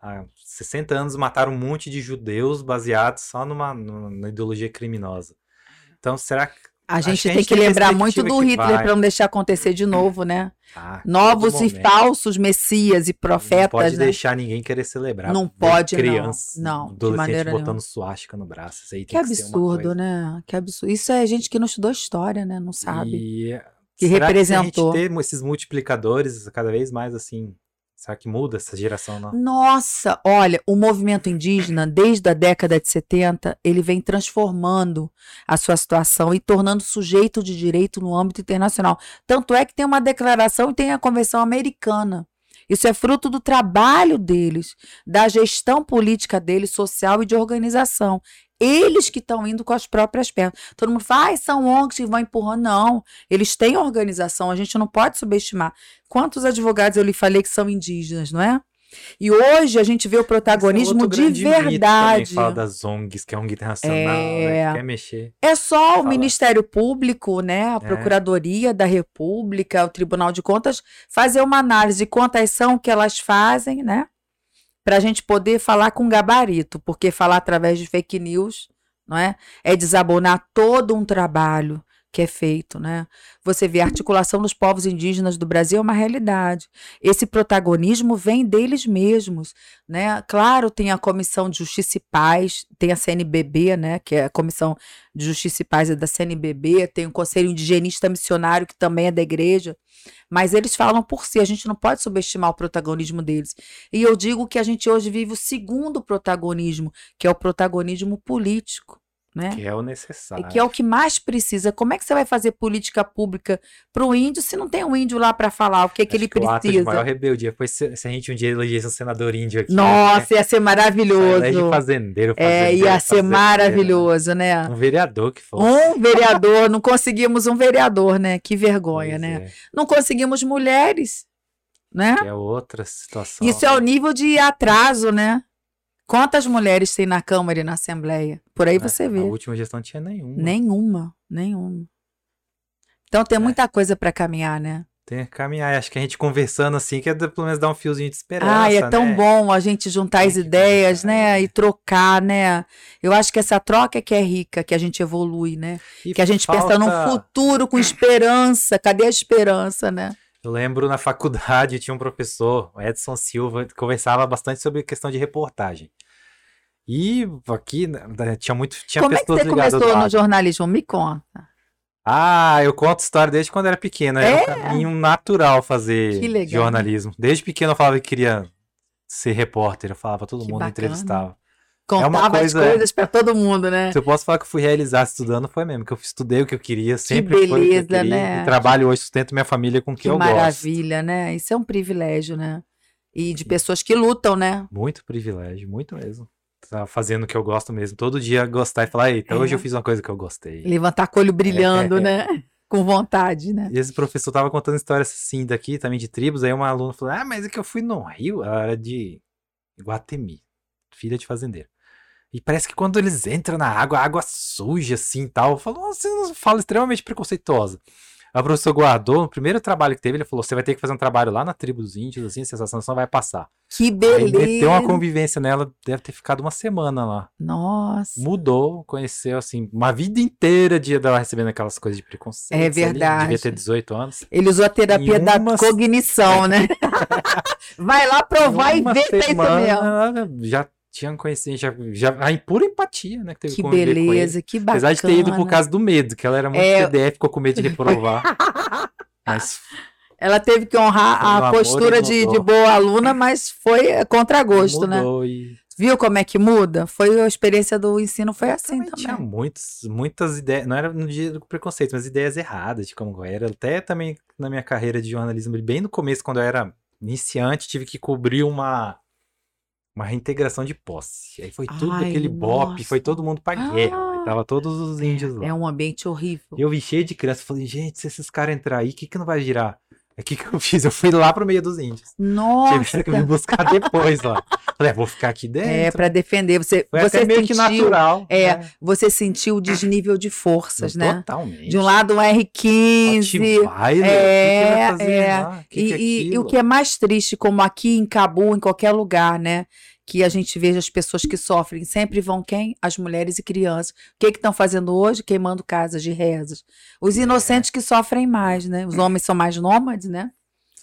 Há 60 anos mataram um monte de judeus baseados só numa, numa ideologia criminosa. Então, será que a gente, tem que lembrar muito do Hitler para não deixar acontecer de novo, né? Ah, Novos e falsos messias e profetas. Não pode né? deixar ninguém querer celebrar. Não pode, criança, não. Não, de maneira botando suástica no braço. Isso aí que absurdo, né? Que absurdo. Isso é gente que não estudou história, né? Não sabe. E... Que Será representou. Que a gente ter esses multiplicadores cada vez mais assim Será que muda essa geração, não? Nossa, olha, o movimento indígena, desde a década de 70, ele vem transformando a sua situação e tornando sujeito de direito no âmbito internacional. Tanto é que tem uma declaração e tem a Convenção Americana. Isso é fruto do trabalho deles, da gestão política deles, social e de organização. Eles que estão indo com as próprias pernas. Todo mundo fala, ah, são ONGs que vão empurrando. Não, eles têm organização, a gente não pode subestimar. Quantos advogados eu lhe falei que são indígenas, não é? E hoje a gente vê o protagonismo é de verdade. fala das ONGs, que é ONG internacional, né, é... Né? quer mexer. É só o Ministério Público, né, a é. Procuradoria da República, o Tribunal de Contas, fazer uma análise de quantas são que elas fazem, né? Para a gente poder falar com gabarito, porque falar através de fake news não é? é desabonar todo um trabalho que é feito, né? Você vê a articulação dos povos indígenas do Brasil é uma realidade. Esse protagonismo vem deles mesmos, né? Claro, tem a Comissão de Justiça e Paz, tem a CNBB, né, que é a Comissão de Justiça e Paz é da CNBB, tem o Conselho Indigenista Missionário que também é da igreja, mas eles falam por si, a gente não pode subestimar o protagonismo deles. E eu digo que a gente hoje vive o segundo protagonismo, que é o protagonismo político. Né? Que é o necessário. Que é o que mais precisa. Como é que você vai fazer política pública para o índio se não tem um índio lá para falar o que, é que ele que precisa? O ato de maior rebeldia foi se, se, a gente um dia elegesse um senador índio aqui. Nossa, né? ia ser maravilhoso. Elege fazendeiro, fazendeiro. É, ia ser fazendeiro. maravilhoso, né? Um vereador que fosse. Um vereador, não conseguimos um vereador, né? Que vergonha, pois né? É. Não conseguimos mulheres, né? Que é outra situação. Isso é o nível de atraso, né? Quantas mulheres tem na Câmara e na Assembleia? Por aí é, você vê. A última gestão não tinha nenhuma. Nenhuma, nenhuma. Então tem é. muita coisa para caminhar, né? Tem que caminhar. Acho que a gente conversando assim, que é pelo menos dar um fiozinho de esperança. Ah, é tão né? bom a gente juntar as ideias, né? É. E trocar, né? Eu acho que essa troca é que é rica, que a gente evolui, né? E que a gente falta... pensa num futuro com esperança. Cadê a esperança, né? Eu lembro na faculdade tinha um professor, o Edson Silva, que conversava bastante sobre questão de reportagem. E aqui né, tinha muito tinha Como pessoas é que você começou no jornalismo? Me conta. Ah, eu conto história desde quando era pequena. Era é? um caminho natural fazer jornalismo. Desde pequeno eu falava que queria ser repórter. Eu falava, todo que mundo bacana. entrevistava. Contava é coisa, as coisas para todo mundo, né? Se eu posso falar que eu fui realizar estudando, foi mesmo, que eu estudei o que eu queria, sempre que beleza, que queria, né? E trabalho hoje, sustento minha família com o que, que eu maravilha, gosto. maravilha, né? Isso é um privilégio, né? E de pessoas que lutam, né? Muito privilégio, muito mesmo. Tá fazendo o que eu gosto mesmo. Todo dia gostar e falar, eita, é. hoje eu fiz uma coisa que eu gostei. Levantar o olho brilhando, é. né? [laughs] Com vontade, né? E esse professor tava contando histórias assim daqui, também de tribos. Aí uma aluna falou: Ah, mas é que eu fui no Rio. Ela era de Guatemi, filha de fazendeiro. E parece que quando eles entram na água, a água suja assim e tal. Falou, você não fala extremamente preconceituosa. A professora guardou, no primeiro trabalho que teve, ele falou: você vai ter que fazer um trabalho lá na tribo dos índios, assim, a sensação não vai passar. Que beleza! Aí meteu uma convivência nela, deve ter ficado uma semana lá. Nossa! Mudou, conheceu, assim, uma vida inteira de dela recebendo aquelas coisas de preconceito. É verdade. devia ter 18 anos. Ele usou a terapia da cognição, né? [laughs] vai lá provar e ver se é isso mesmo. Já tinham conhecido, já, já a pura empatia, né? Que, teve que beleza, que bacana. Apesar de ter ido por causa do medo, que ela era muito é... PDF, ficou com medo de reprovar. [laughs] mas ela teve que honrar a postura de, de, boa aluna, mas foi contra gosto, né? E... Viu como é que muda? Foi a experiência do ensino, foi assim também. também. Tinha muitos, muitas ideias, não era no dia do preconceito, mas ideias erradas de como era. Até também na minha carreira de jornalismo, bem no começo, quando eu era iniciante, tive que cobrir uma uma reintegração de posse. Aí foi tudo Ai, aquele bop, foi todo mundo pra guerra. Ah, tava todos os índios lá. É um ambiente horrível. Eu vi cheio de criança, falei, gente, se esses caras entrar aí, o que que não vai girar? O que, que eu fiz? Eu fui lá pro meio dos índios. Nossa! Tive que me buscar depois lá. Falei, ah, vou ficar aqui dentro. É, para defender. Você, Foi você meio sentiu, que natural. É, né? você sentiu o desnível de forças, né? Totalmente. De um lado um R15. Vai, é, que é. Que e, é e, e o que é mais triste, como aqui em Cabo, em qualquer lugar, né? Que a gente veja as pessoas que sofrem. Sempre vão quem? As mulheres e crianças. O que estão fazendo hoje? Queimando casas de rezas. Os é. inocentes que sofrem mais, né? Os homens são mais nômades, né?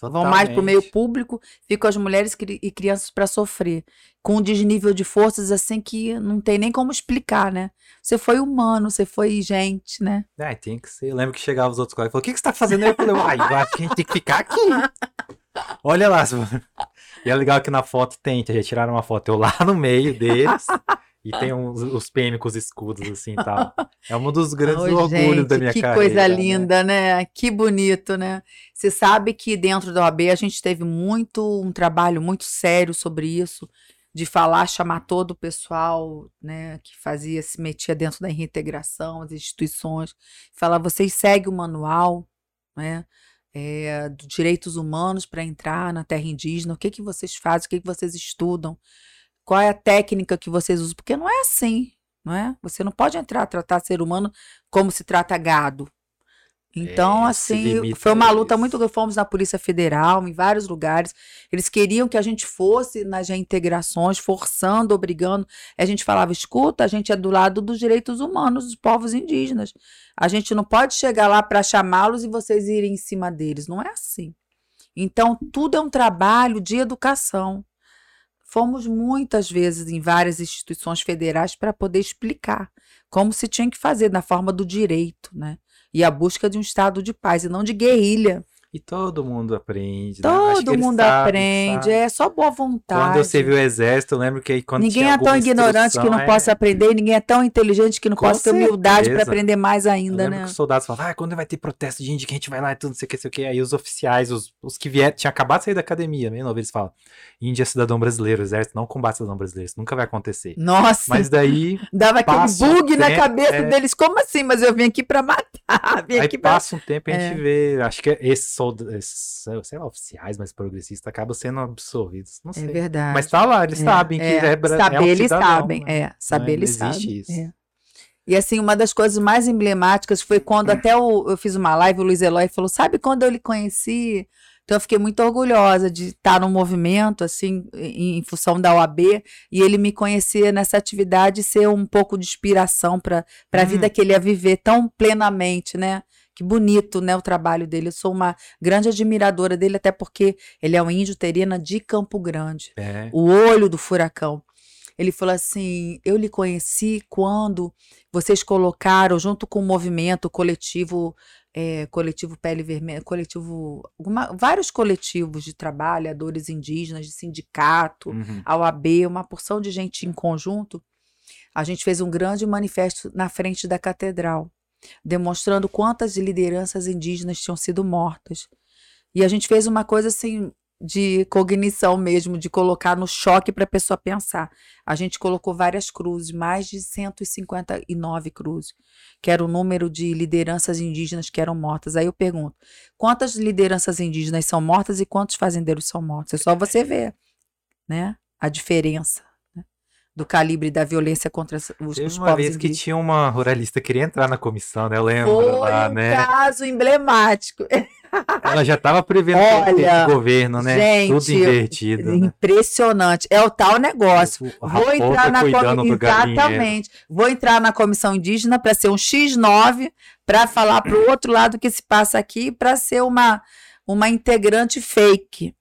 Totalmente. Vão mais para o meio público, ficam as mulheres e crianças para sofrer. Com um desnível de forças assim que não tem nem como explicar, né? Você foi humano, você foi gente, né? É, tem que ser. Eu lembro que chegava os outros colegas e falou: o que, que você está fazendo aí? Eu falei, que a gente tem que ficar aqui. [laughs] Olha lá. [laughs] E é legal que na foto tem, já tiraram uma foto eu lá no meio deles. E tem uns, os PM com os escudos, assim, tal. É um dos grandes oh, orgulhos gente, da minha que carreira. Que coisa né? linda, né? né? Que bonito, né? Você sabe que dentro da OAB a gente teve muito, um trabalho muito sério sobre isso, de falar, chamar todo o pessoal, né, que fazia, se metia dentro da reintegração, as instituições, falar, vocês seguem o manual, né? É, direitos humanos para entrar na terra indígena, o que, que vocês fazem, o que, que vocês estudam, qual é a técnica que vocês usam? Porque não é assim, não é? Você não pode entrar a tratar ser humano como se trata gado. Então, é, assim, foi uma luta muito grande. Fomos na Polícia Federal, em vários lugares. Eles queriam que a gente fosse nas reintegrações, forçando, obrigando. A gente falava: escuta, a gente é do lado dos direitos humanos dos povos indígenas. A gente não pode chegar lá para chamá-los e vocês irem em cima deles. Não é assim. Então, tudo é um trabalho de educação. Fomos muitas vezes em várias instituições federais para poder explicar como se tinha que fazer na forma do direito, né? E a busca de um estado de paz e não de guerrilha. E todo mundo aprende. Né? Todo né? mundo sabe, aprende, sabe. é só boa vontade. Quando eu servi o exército, eu lembro que quando Ninguém é tão ignorante que não é... possa aprender, ninguém é tão inteligente que não Com possa ter humildade para aprender mais ainda, eu né? Que os soldados falavam, ah, quando vai ter protesto de índio que a gente vai lá e tudo, não sei o que, sei o que. Aí os oficiais, os, os que vieram, tinham acabado de sair da academia, meio novo, eles falam, Índia é cidadão brasileiro, o exército não combate cidadão brasileiro, isso nunca vai acontecer. Nossa! Mas daí. Dava aquele bug na cabeça é... deles, como assim? Mas eu vim aqui para matar, vim Aí aqui passa um tempo e a gente é. vê, acho que esses soldados sei lá, oficiais mais progressistas acabam sendo absorvidos. Não é sei. É verdade. Mas tá lá, eles é, sabem é, que é, é Saber é um eles cidadão, sabem, né? é. Saber eles sabem. Isso. É. E assim, uma das coisas mais emblemáticas foi quando até o, eu fiz uma live, o Luiz Eloy falou: sabe quando eu lhe conheci? Então eu fiquei muito orgulhosa de estar no movimento, assim, em, em função da OAB, e ele me conhecer nessa atividade e ser um pouco de inspiração para a hum. vida que ele ia viver tão plenamente, né? Que bonito, né, o trabalho dele. Eu sou uma grande admiradora dele, até porque ele é um índio terena de Campo Grande. É. O olho do furacão. Ele falou assim: Eu lhe conheci quando vocês colocaram, junto com o movimento coletivo, é, coletivo Pele Vermelha, coletivo. Uma, vários coletivos de trabalhadores indígenas, de sindicato, uhum. a OAB, uma porção de gente em conjunto. A gente fez um grande manifesto na frente da catedral demonstrando quantas lideranças indígenas tinham sido mortas. E a gente fez uma coisa assim de cognição mesmo, de colocar no choque para a pessoa pensar. A gente colocou várias cruzes, mais de 159 cruzes, que era o número de lideranças indígenas que eram mortas. Aí eu pergunto: quantas lideranças indígenas são mortas e quantos fazendeiros são mortos? É só você ver, né? A diferença do calibre da violência contra os, Teve os uma vez que tinha uma ruralista que queria entrar na comissão, né? Eu lembro Foi lá, um né? caso emblemático. Ela já estava prevendo Olha, o governo, né? Gente, Tudo invertido. Né? Impressionante. Né? É o tal negócio. O, Vou entrar na comissão. Exatamente. Vou entrar na comissão indígena para ser um X9, para falar para o outro lado o que se passa aqui, para ser uma, uma integrante fake.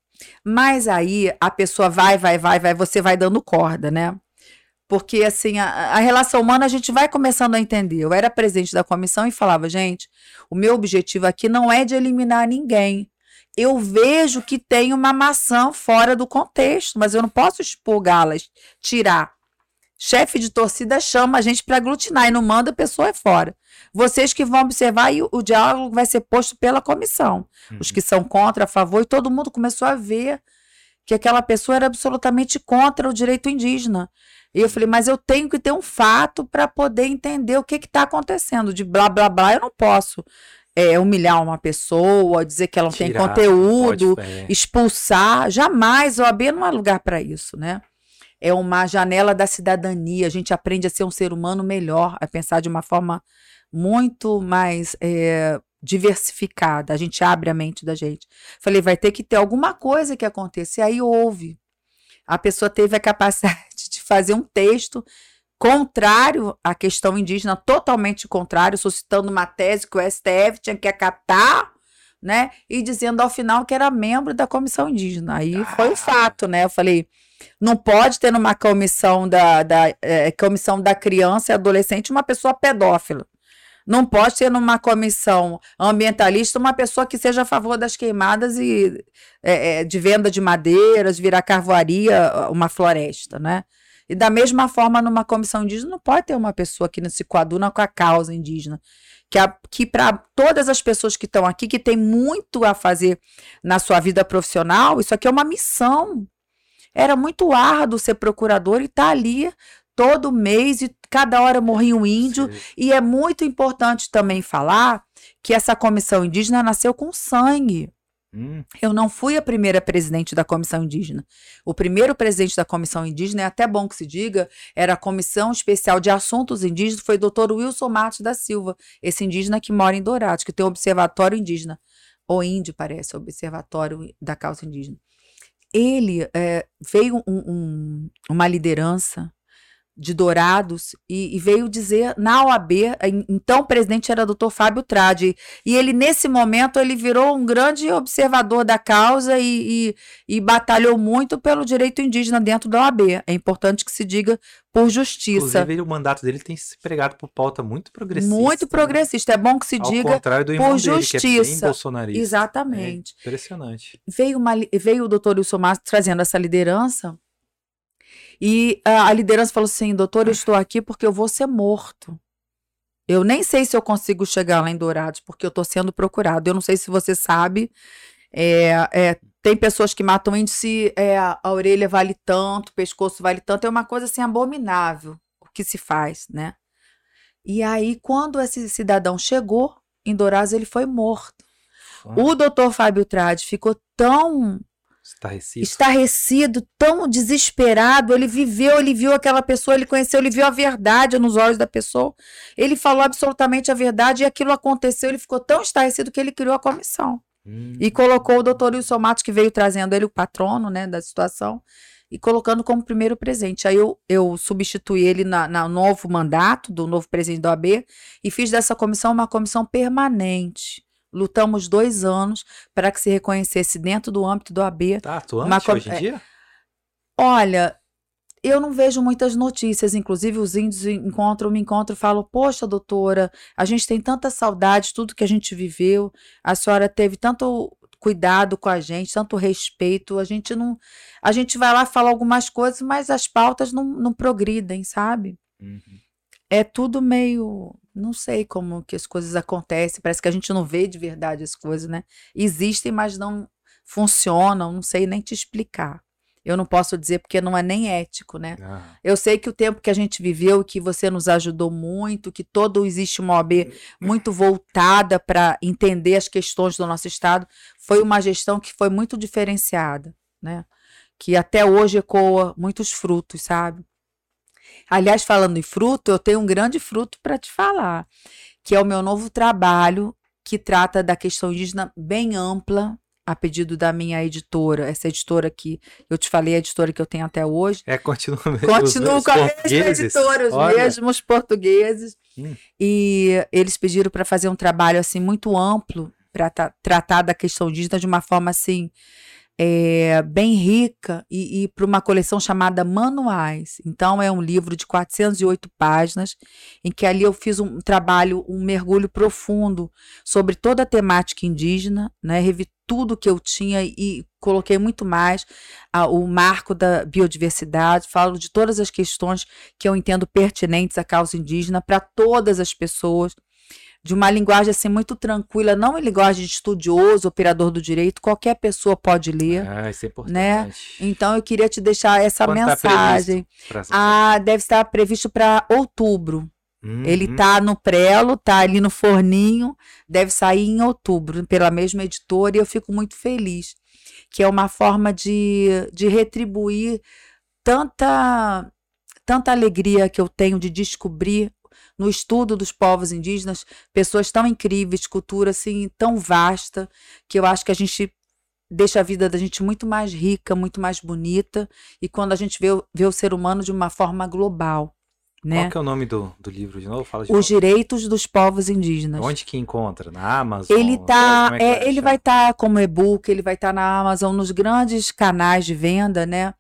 Mas aí a pessoa vai, vai, vai, vai, você vai dando corda, né? Porque, assim, a, a, relação humana a gente vai começando a entender. Eu era presidente da comissão e falava, gente, o meu objetivo aqui não é de eliminar ninguém. Eu vejo que tem uma maçã fora do contexto, mas eu não posso expurgá-las, tirar. Chefe de torcida chama a gente para aglutinar e não manda a pessoa fora. Vocês que vão observar e o, o diálogo vai ser posto pela comissão. Uhum. Os que são contra, a favor, e todo mundo começou a ver que aquela pessoa era absolutamente contra o direito indígena. E eu falei, mas eu tenho que ter um fato para poder entender o que está acontecendo. De blá, blá, blá, eu não posso é, humilhar uma pessoa, dizer que ela não Tirar, tem conteúdo, expulsar. Jamais, o OAB não é lugar para isso, né? É uma janela da cidadania. A gente aprende a ser um ser humano melhor, a pensar de uma forma muito mais é, diversificada. A gente abre a mente da gente. Falei, vai ter que ter alguma coisa que aconteça. E aí houve. A pessoa teve a capacidade [laughs] fazer um texto contrário à questão indígena, totalmente contrário, suscitando uma tese que o STF tinha que acatar, né? E dizendo ao final que era membro da comissão indígena. Aí ah. foi o fato, né? Eu falei, não pode ter numa comissão da, da é, comissão da criança e adolescente uma pessoa pedófila. Não pode ter numa comissão ambientalista uma pessoa que seja a favor das queimadas e é, é de venda de madeiras, virar carvoaria, uma floresta, né? E da mesma forma, numa comissão indígena, não pode ter uma pessoa que não se coaduna com a causa indígena. Que, que para todas as pessoas que estão aqui, que tem muito a fazer na sua vida profissional, isso aqui é uma missão. Era muito árduo ser procurador e estar tá ali todo mês e cada hora morria um índio. Sim. E é muito importante também falar que essa comissão indígena nasceu com sangue. Hum. Eu não fui a primeira presidente da comissão indígena. O primeiro presidente da comissão indígena, é até bom que se diga, era a Comissão Especial de Assuntos Indígenas, foi o doutor Wilson Matos da Silva, esse indígena que mora em Dourados, que tem um observatório indígena, ou índio parece, observatório da causa indígena. Ele é, veio um, um, uma liderança de Dourados e, e, veio dizer na OAB, então o presidente era o doutor Fábio Tradi, e ele nesse momento ele virou um grande observador da causa e, e, e, batalhou muito pelo direito indígena dentro da OAB. É importante que se diga por justiça. Inclusive, o mandato dele tem se pregado por pauta muito progressista. Muito né? progressista. É bom que se Ao diga contrário do por dele, justiça. Que é bem bolsonarista. Exatamente. É impressionante. Veio, uma, veio o doutor Wilson Márcio trazendo essa liderança e a, a liderança falou assim: doutor, eu estou aqui porque eu vou ser morto. Eu nem sei se eu consigo chegar lá em Dourados, porque eu estou sendo procurado. Eu não sei se você sabe. É, é, tem pessoas que matam índice, é, a orelha vale tanto, o pescoço vale tanto. É uma coisa assim abominável o que se faz, né? E aí, quando esse cidadão chegou em Dourados, ele foi morto. O doutor Fábio Trade ficou tão Estarrecido. Estarrecido, tão desesperado. Ele viveu, ele viu aquela pessoa, ele conheceu, ele viu a verdade nos olhos da pessoa. Ele falou absolutamente a verdade e aquilo aconteceu. Ele ficou tão estarrecido que ele criou a comissão. Hum. E colocou o doutor Wilson Matos, que veio trazendo ele, o patrono né, da situação, e colocando como primeiro presente. Aí eu, eu substituí ele na, na novo mandato do novo presidente da OAB e fiz dessa comissão uma comissão permanente Lutamos dois anos para que se reconhecesse dentro do âmbito do AB. Tá atuante hoje em é, dia? Olha, eu não vejo muitas notícias, inclusive os índios encontram, me encontram e falam: Poxa, doutora, a gente tem tanta saudade, tudo que a gente viveu, a senhora teve tanto cuidado com a gente, tanto respeito, a gente não. A gente vai lá falar algumas coisas, mas as pautas não, não progridem, sabe? Uhum. É tudo meio não sei como que as coisas acontecem, parece que a gente não vê de verdade as coisas, né? Existem, mas não funcionam, não sei nem te explicar. Eu não posso dizer porque não é nem ético, né? Ah. Eu sei que o tempo que a gente viveu, que você nos ajudou muito, que todo existe uma OAB muito voltada para entender as questões do nosso estado, foi uma gestão que foi muito diferenciada, né? Que até hoje ecoa muitos frutos, sabe? Aliás, falando em fruto, eu tenho um grande fruto para te falar, que é o meu novo trabalho que trata da questão indígena bem ampla, a pedido da minha editora, essa editora que eu te falei, a editora que eu tenho até hoje. É, continua mesmo. Continuo com a mesma editora, os Olha. mesmos portugueses. Hum. E eles pediram para fazer um trabalho assim muito amplo para tratar da questão indígena de uma forma assim é, bem rica e, e para uma coleção chamada Manuais. Então, é um livro de 408 páginas, em que ali eu fiz um trabalho, um mergulho profundo sobre toda a temática indígena, né? revi tudo que eu tinha e coloquei muito mais o marco da biodiversidade, falo de todas as questões que eu entendo pertinentes à causa indígena para todas as pessoas de uma linguagem assim muito tranquila, não uma linguagem de estudioso, operador do direito, qualquer pessoa pode ler. Ah, isso é importante. Né? Então eu queria te deixar essa Quando tá mensagem. Tá ah, deve estar previsto para outubro. Uhum. Ele está no prelo, está ali no forninho, deve sair em outubro, pela mesma editora, e eu fico muito feliz. Que é uma forma de, de retribuir tanta, tanta alegria que eu tenho de descobrir no estudo dos povos indígenas, pessoas tão incríveis, cultura assim tão vasta, que eu acho que a gente deixa a vida da gente muito mais rica, muito mais bonita, e quando a gente vê, vê o ser humano de uma forma global. Né? Qual que é o nome do, do livro de novo? Fala de Os novo. Direitos dos Povos Indígenas. Onde que encontra? Na Amazon? Ele tá, é, é ele vai estar tá como e-book, ele vai estar tá na Amazon, nos grandes canais de venda, né?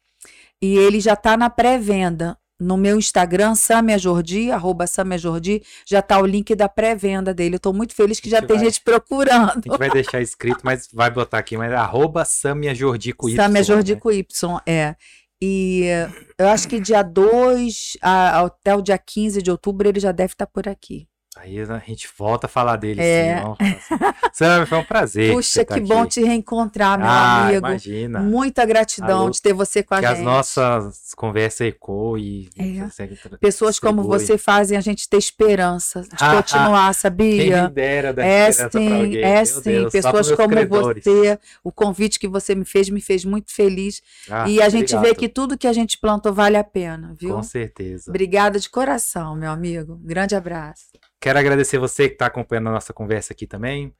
E ele já está na pré-venda no meu Instagram, Samia Jordi, arroba Samia Jordi, já tá o link da pré-venda dele. Eu tô muito feliz que já tem vai, gente procurando. A gente vai deixar escrito, mas vai botar aqui, mas arroba Samia Jordi com Y. Samia Jordi né? com Y, é. E eu acho que dia 2 até o dia 15 de outubro ele já deve estar tá por aqui. Aí a gente volta a falar dele. É. Sim, foi um prazer. Puxa, que, tá bom te reencontrar, meu ah, amigo. Imagina. Muita gratidão Alô, de ter você com a que gente. Que as nossas conversas ecoam e é. pessoas como você fazem a gente ter esperança de ah, continuar, [laughs] ah, sabia? Quem dera dar é sim, é sim. Deus, pessoas como credores. você, o convite que você me fez me fez muito feliz. Ah, e a gente obrigado. vê que tudo que a gente plantou vale a pena, viu? Com certeza. Obrigada de coração, meu amigo. Grande abraço. Quero agradecer você que está acompanhando a nossa conversa aqui também.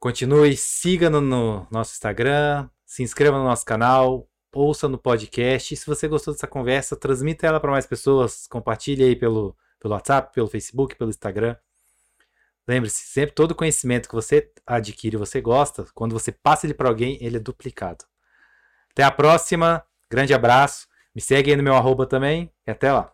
Continue, siga no, no nosso Instagram, se inscreva no nosso canal, ouça no podcast. E se você gostou dessa conversa, transmita ela para mais pessoas, compartilhe aí pelo, pelo WhatsApp, pelo Facebook, pelo Instagram. Lembre-se, sempre todo conhecimento que você adquire, você gosta, quando você passa ele para alguém, ele é duplicado. Até a próxima, grande abraço, me segue aí no meu arroba também e até lá.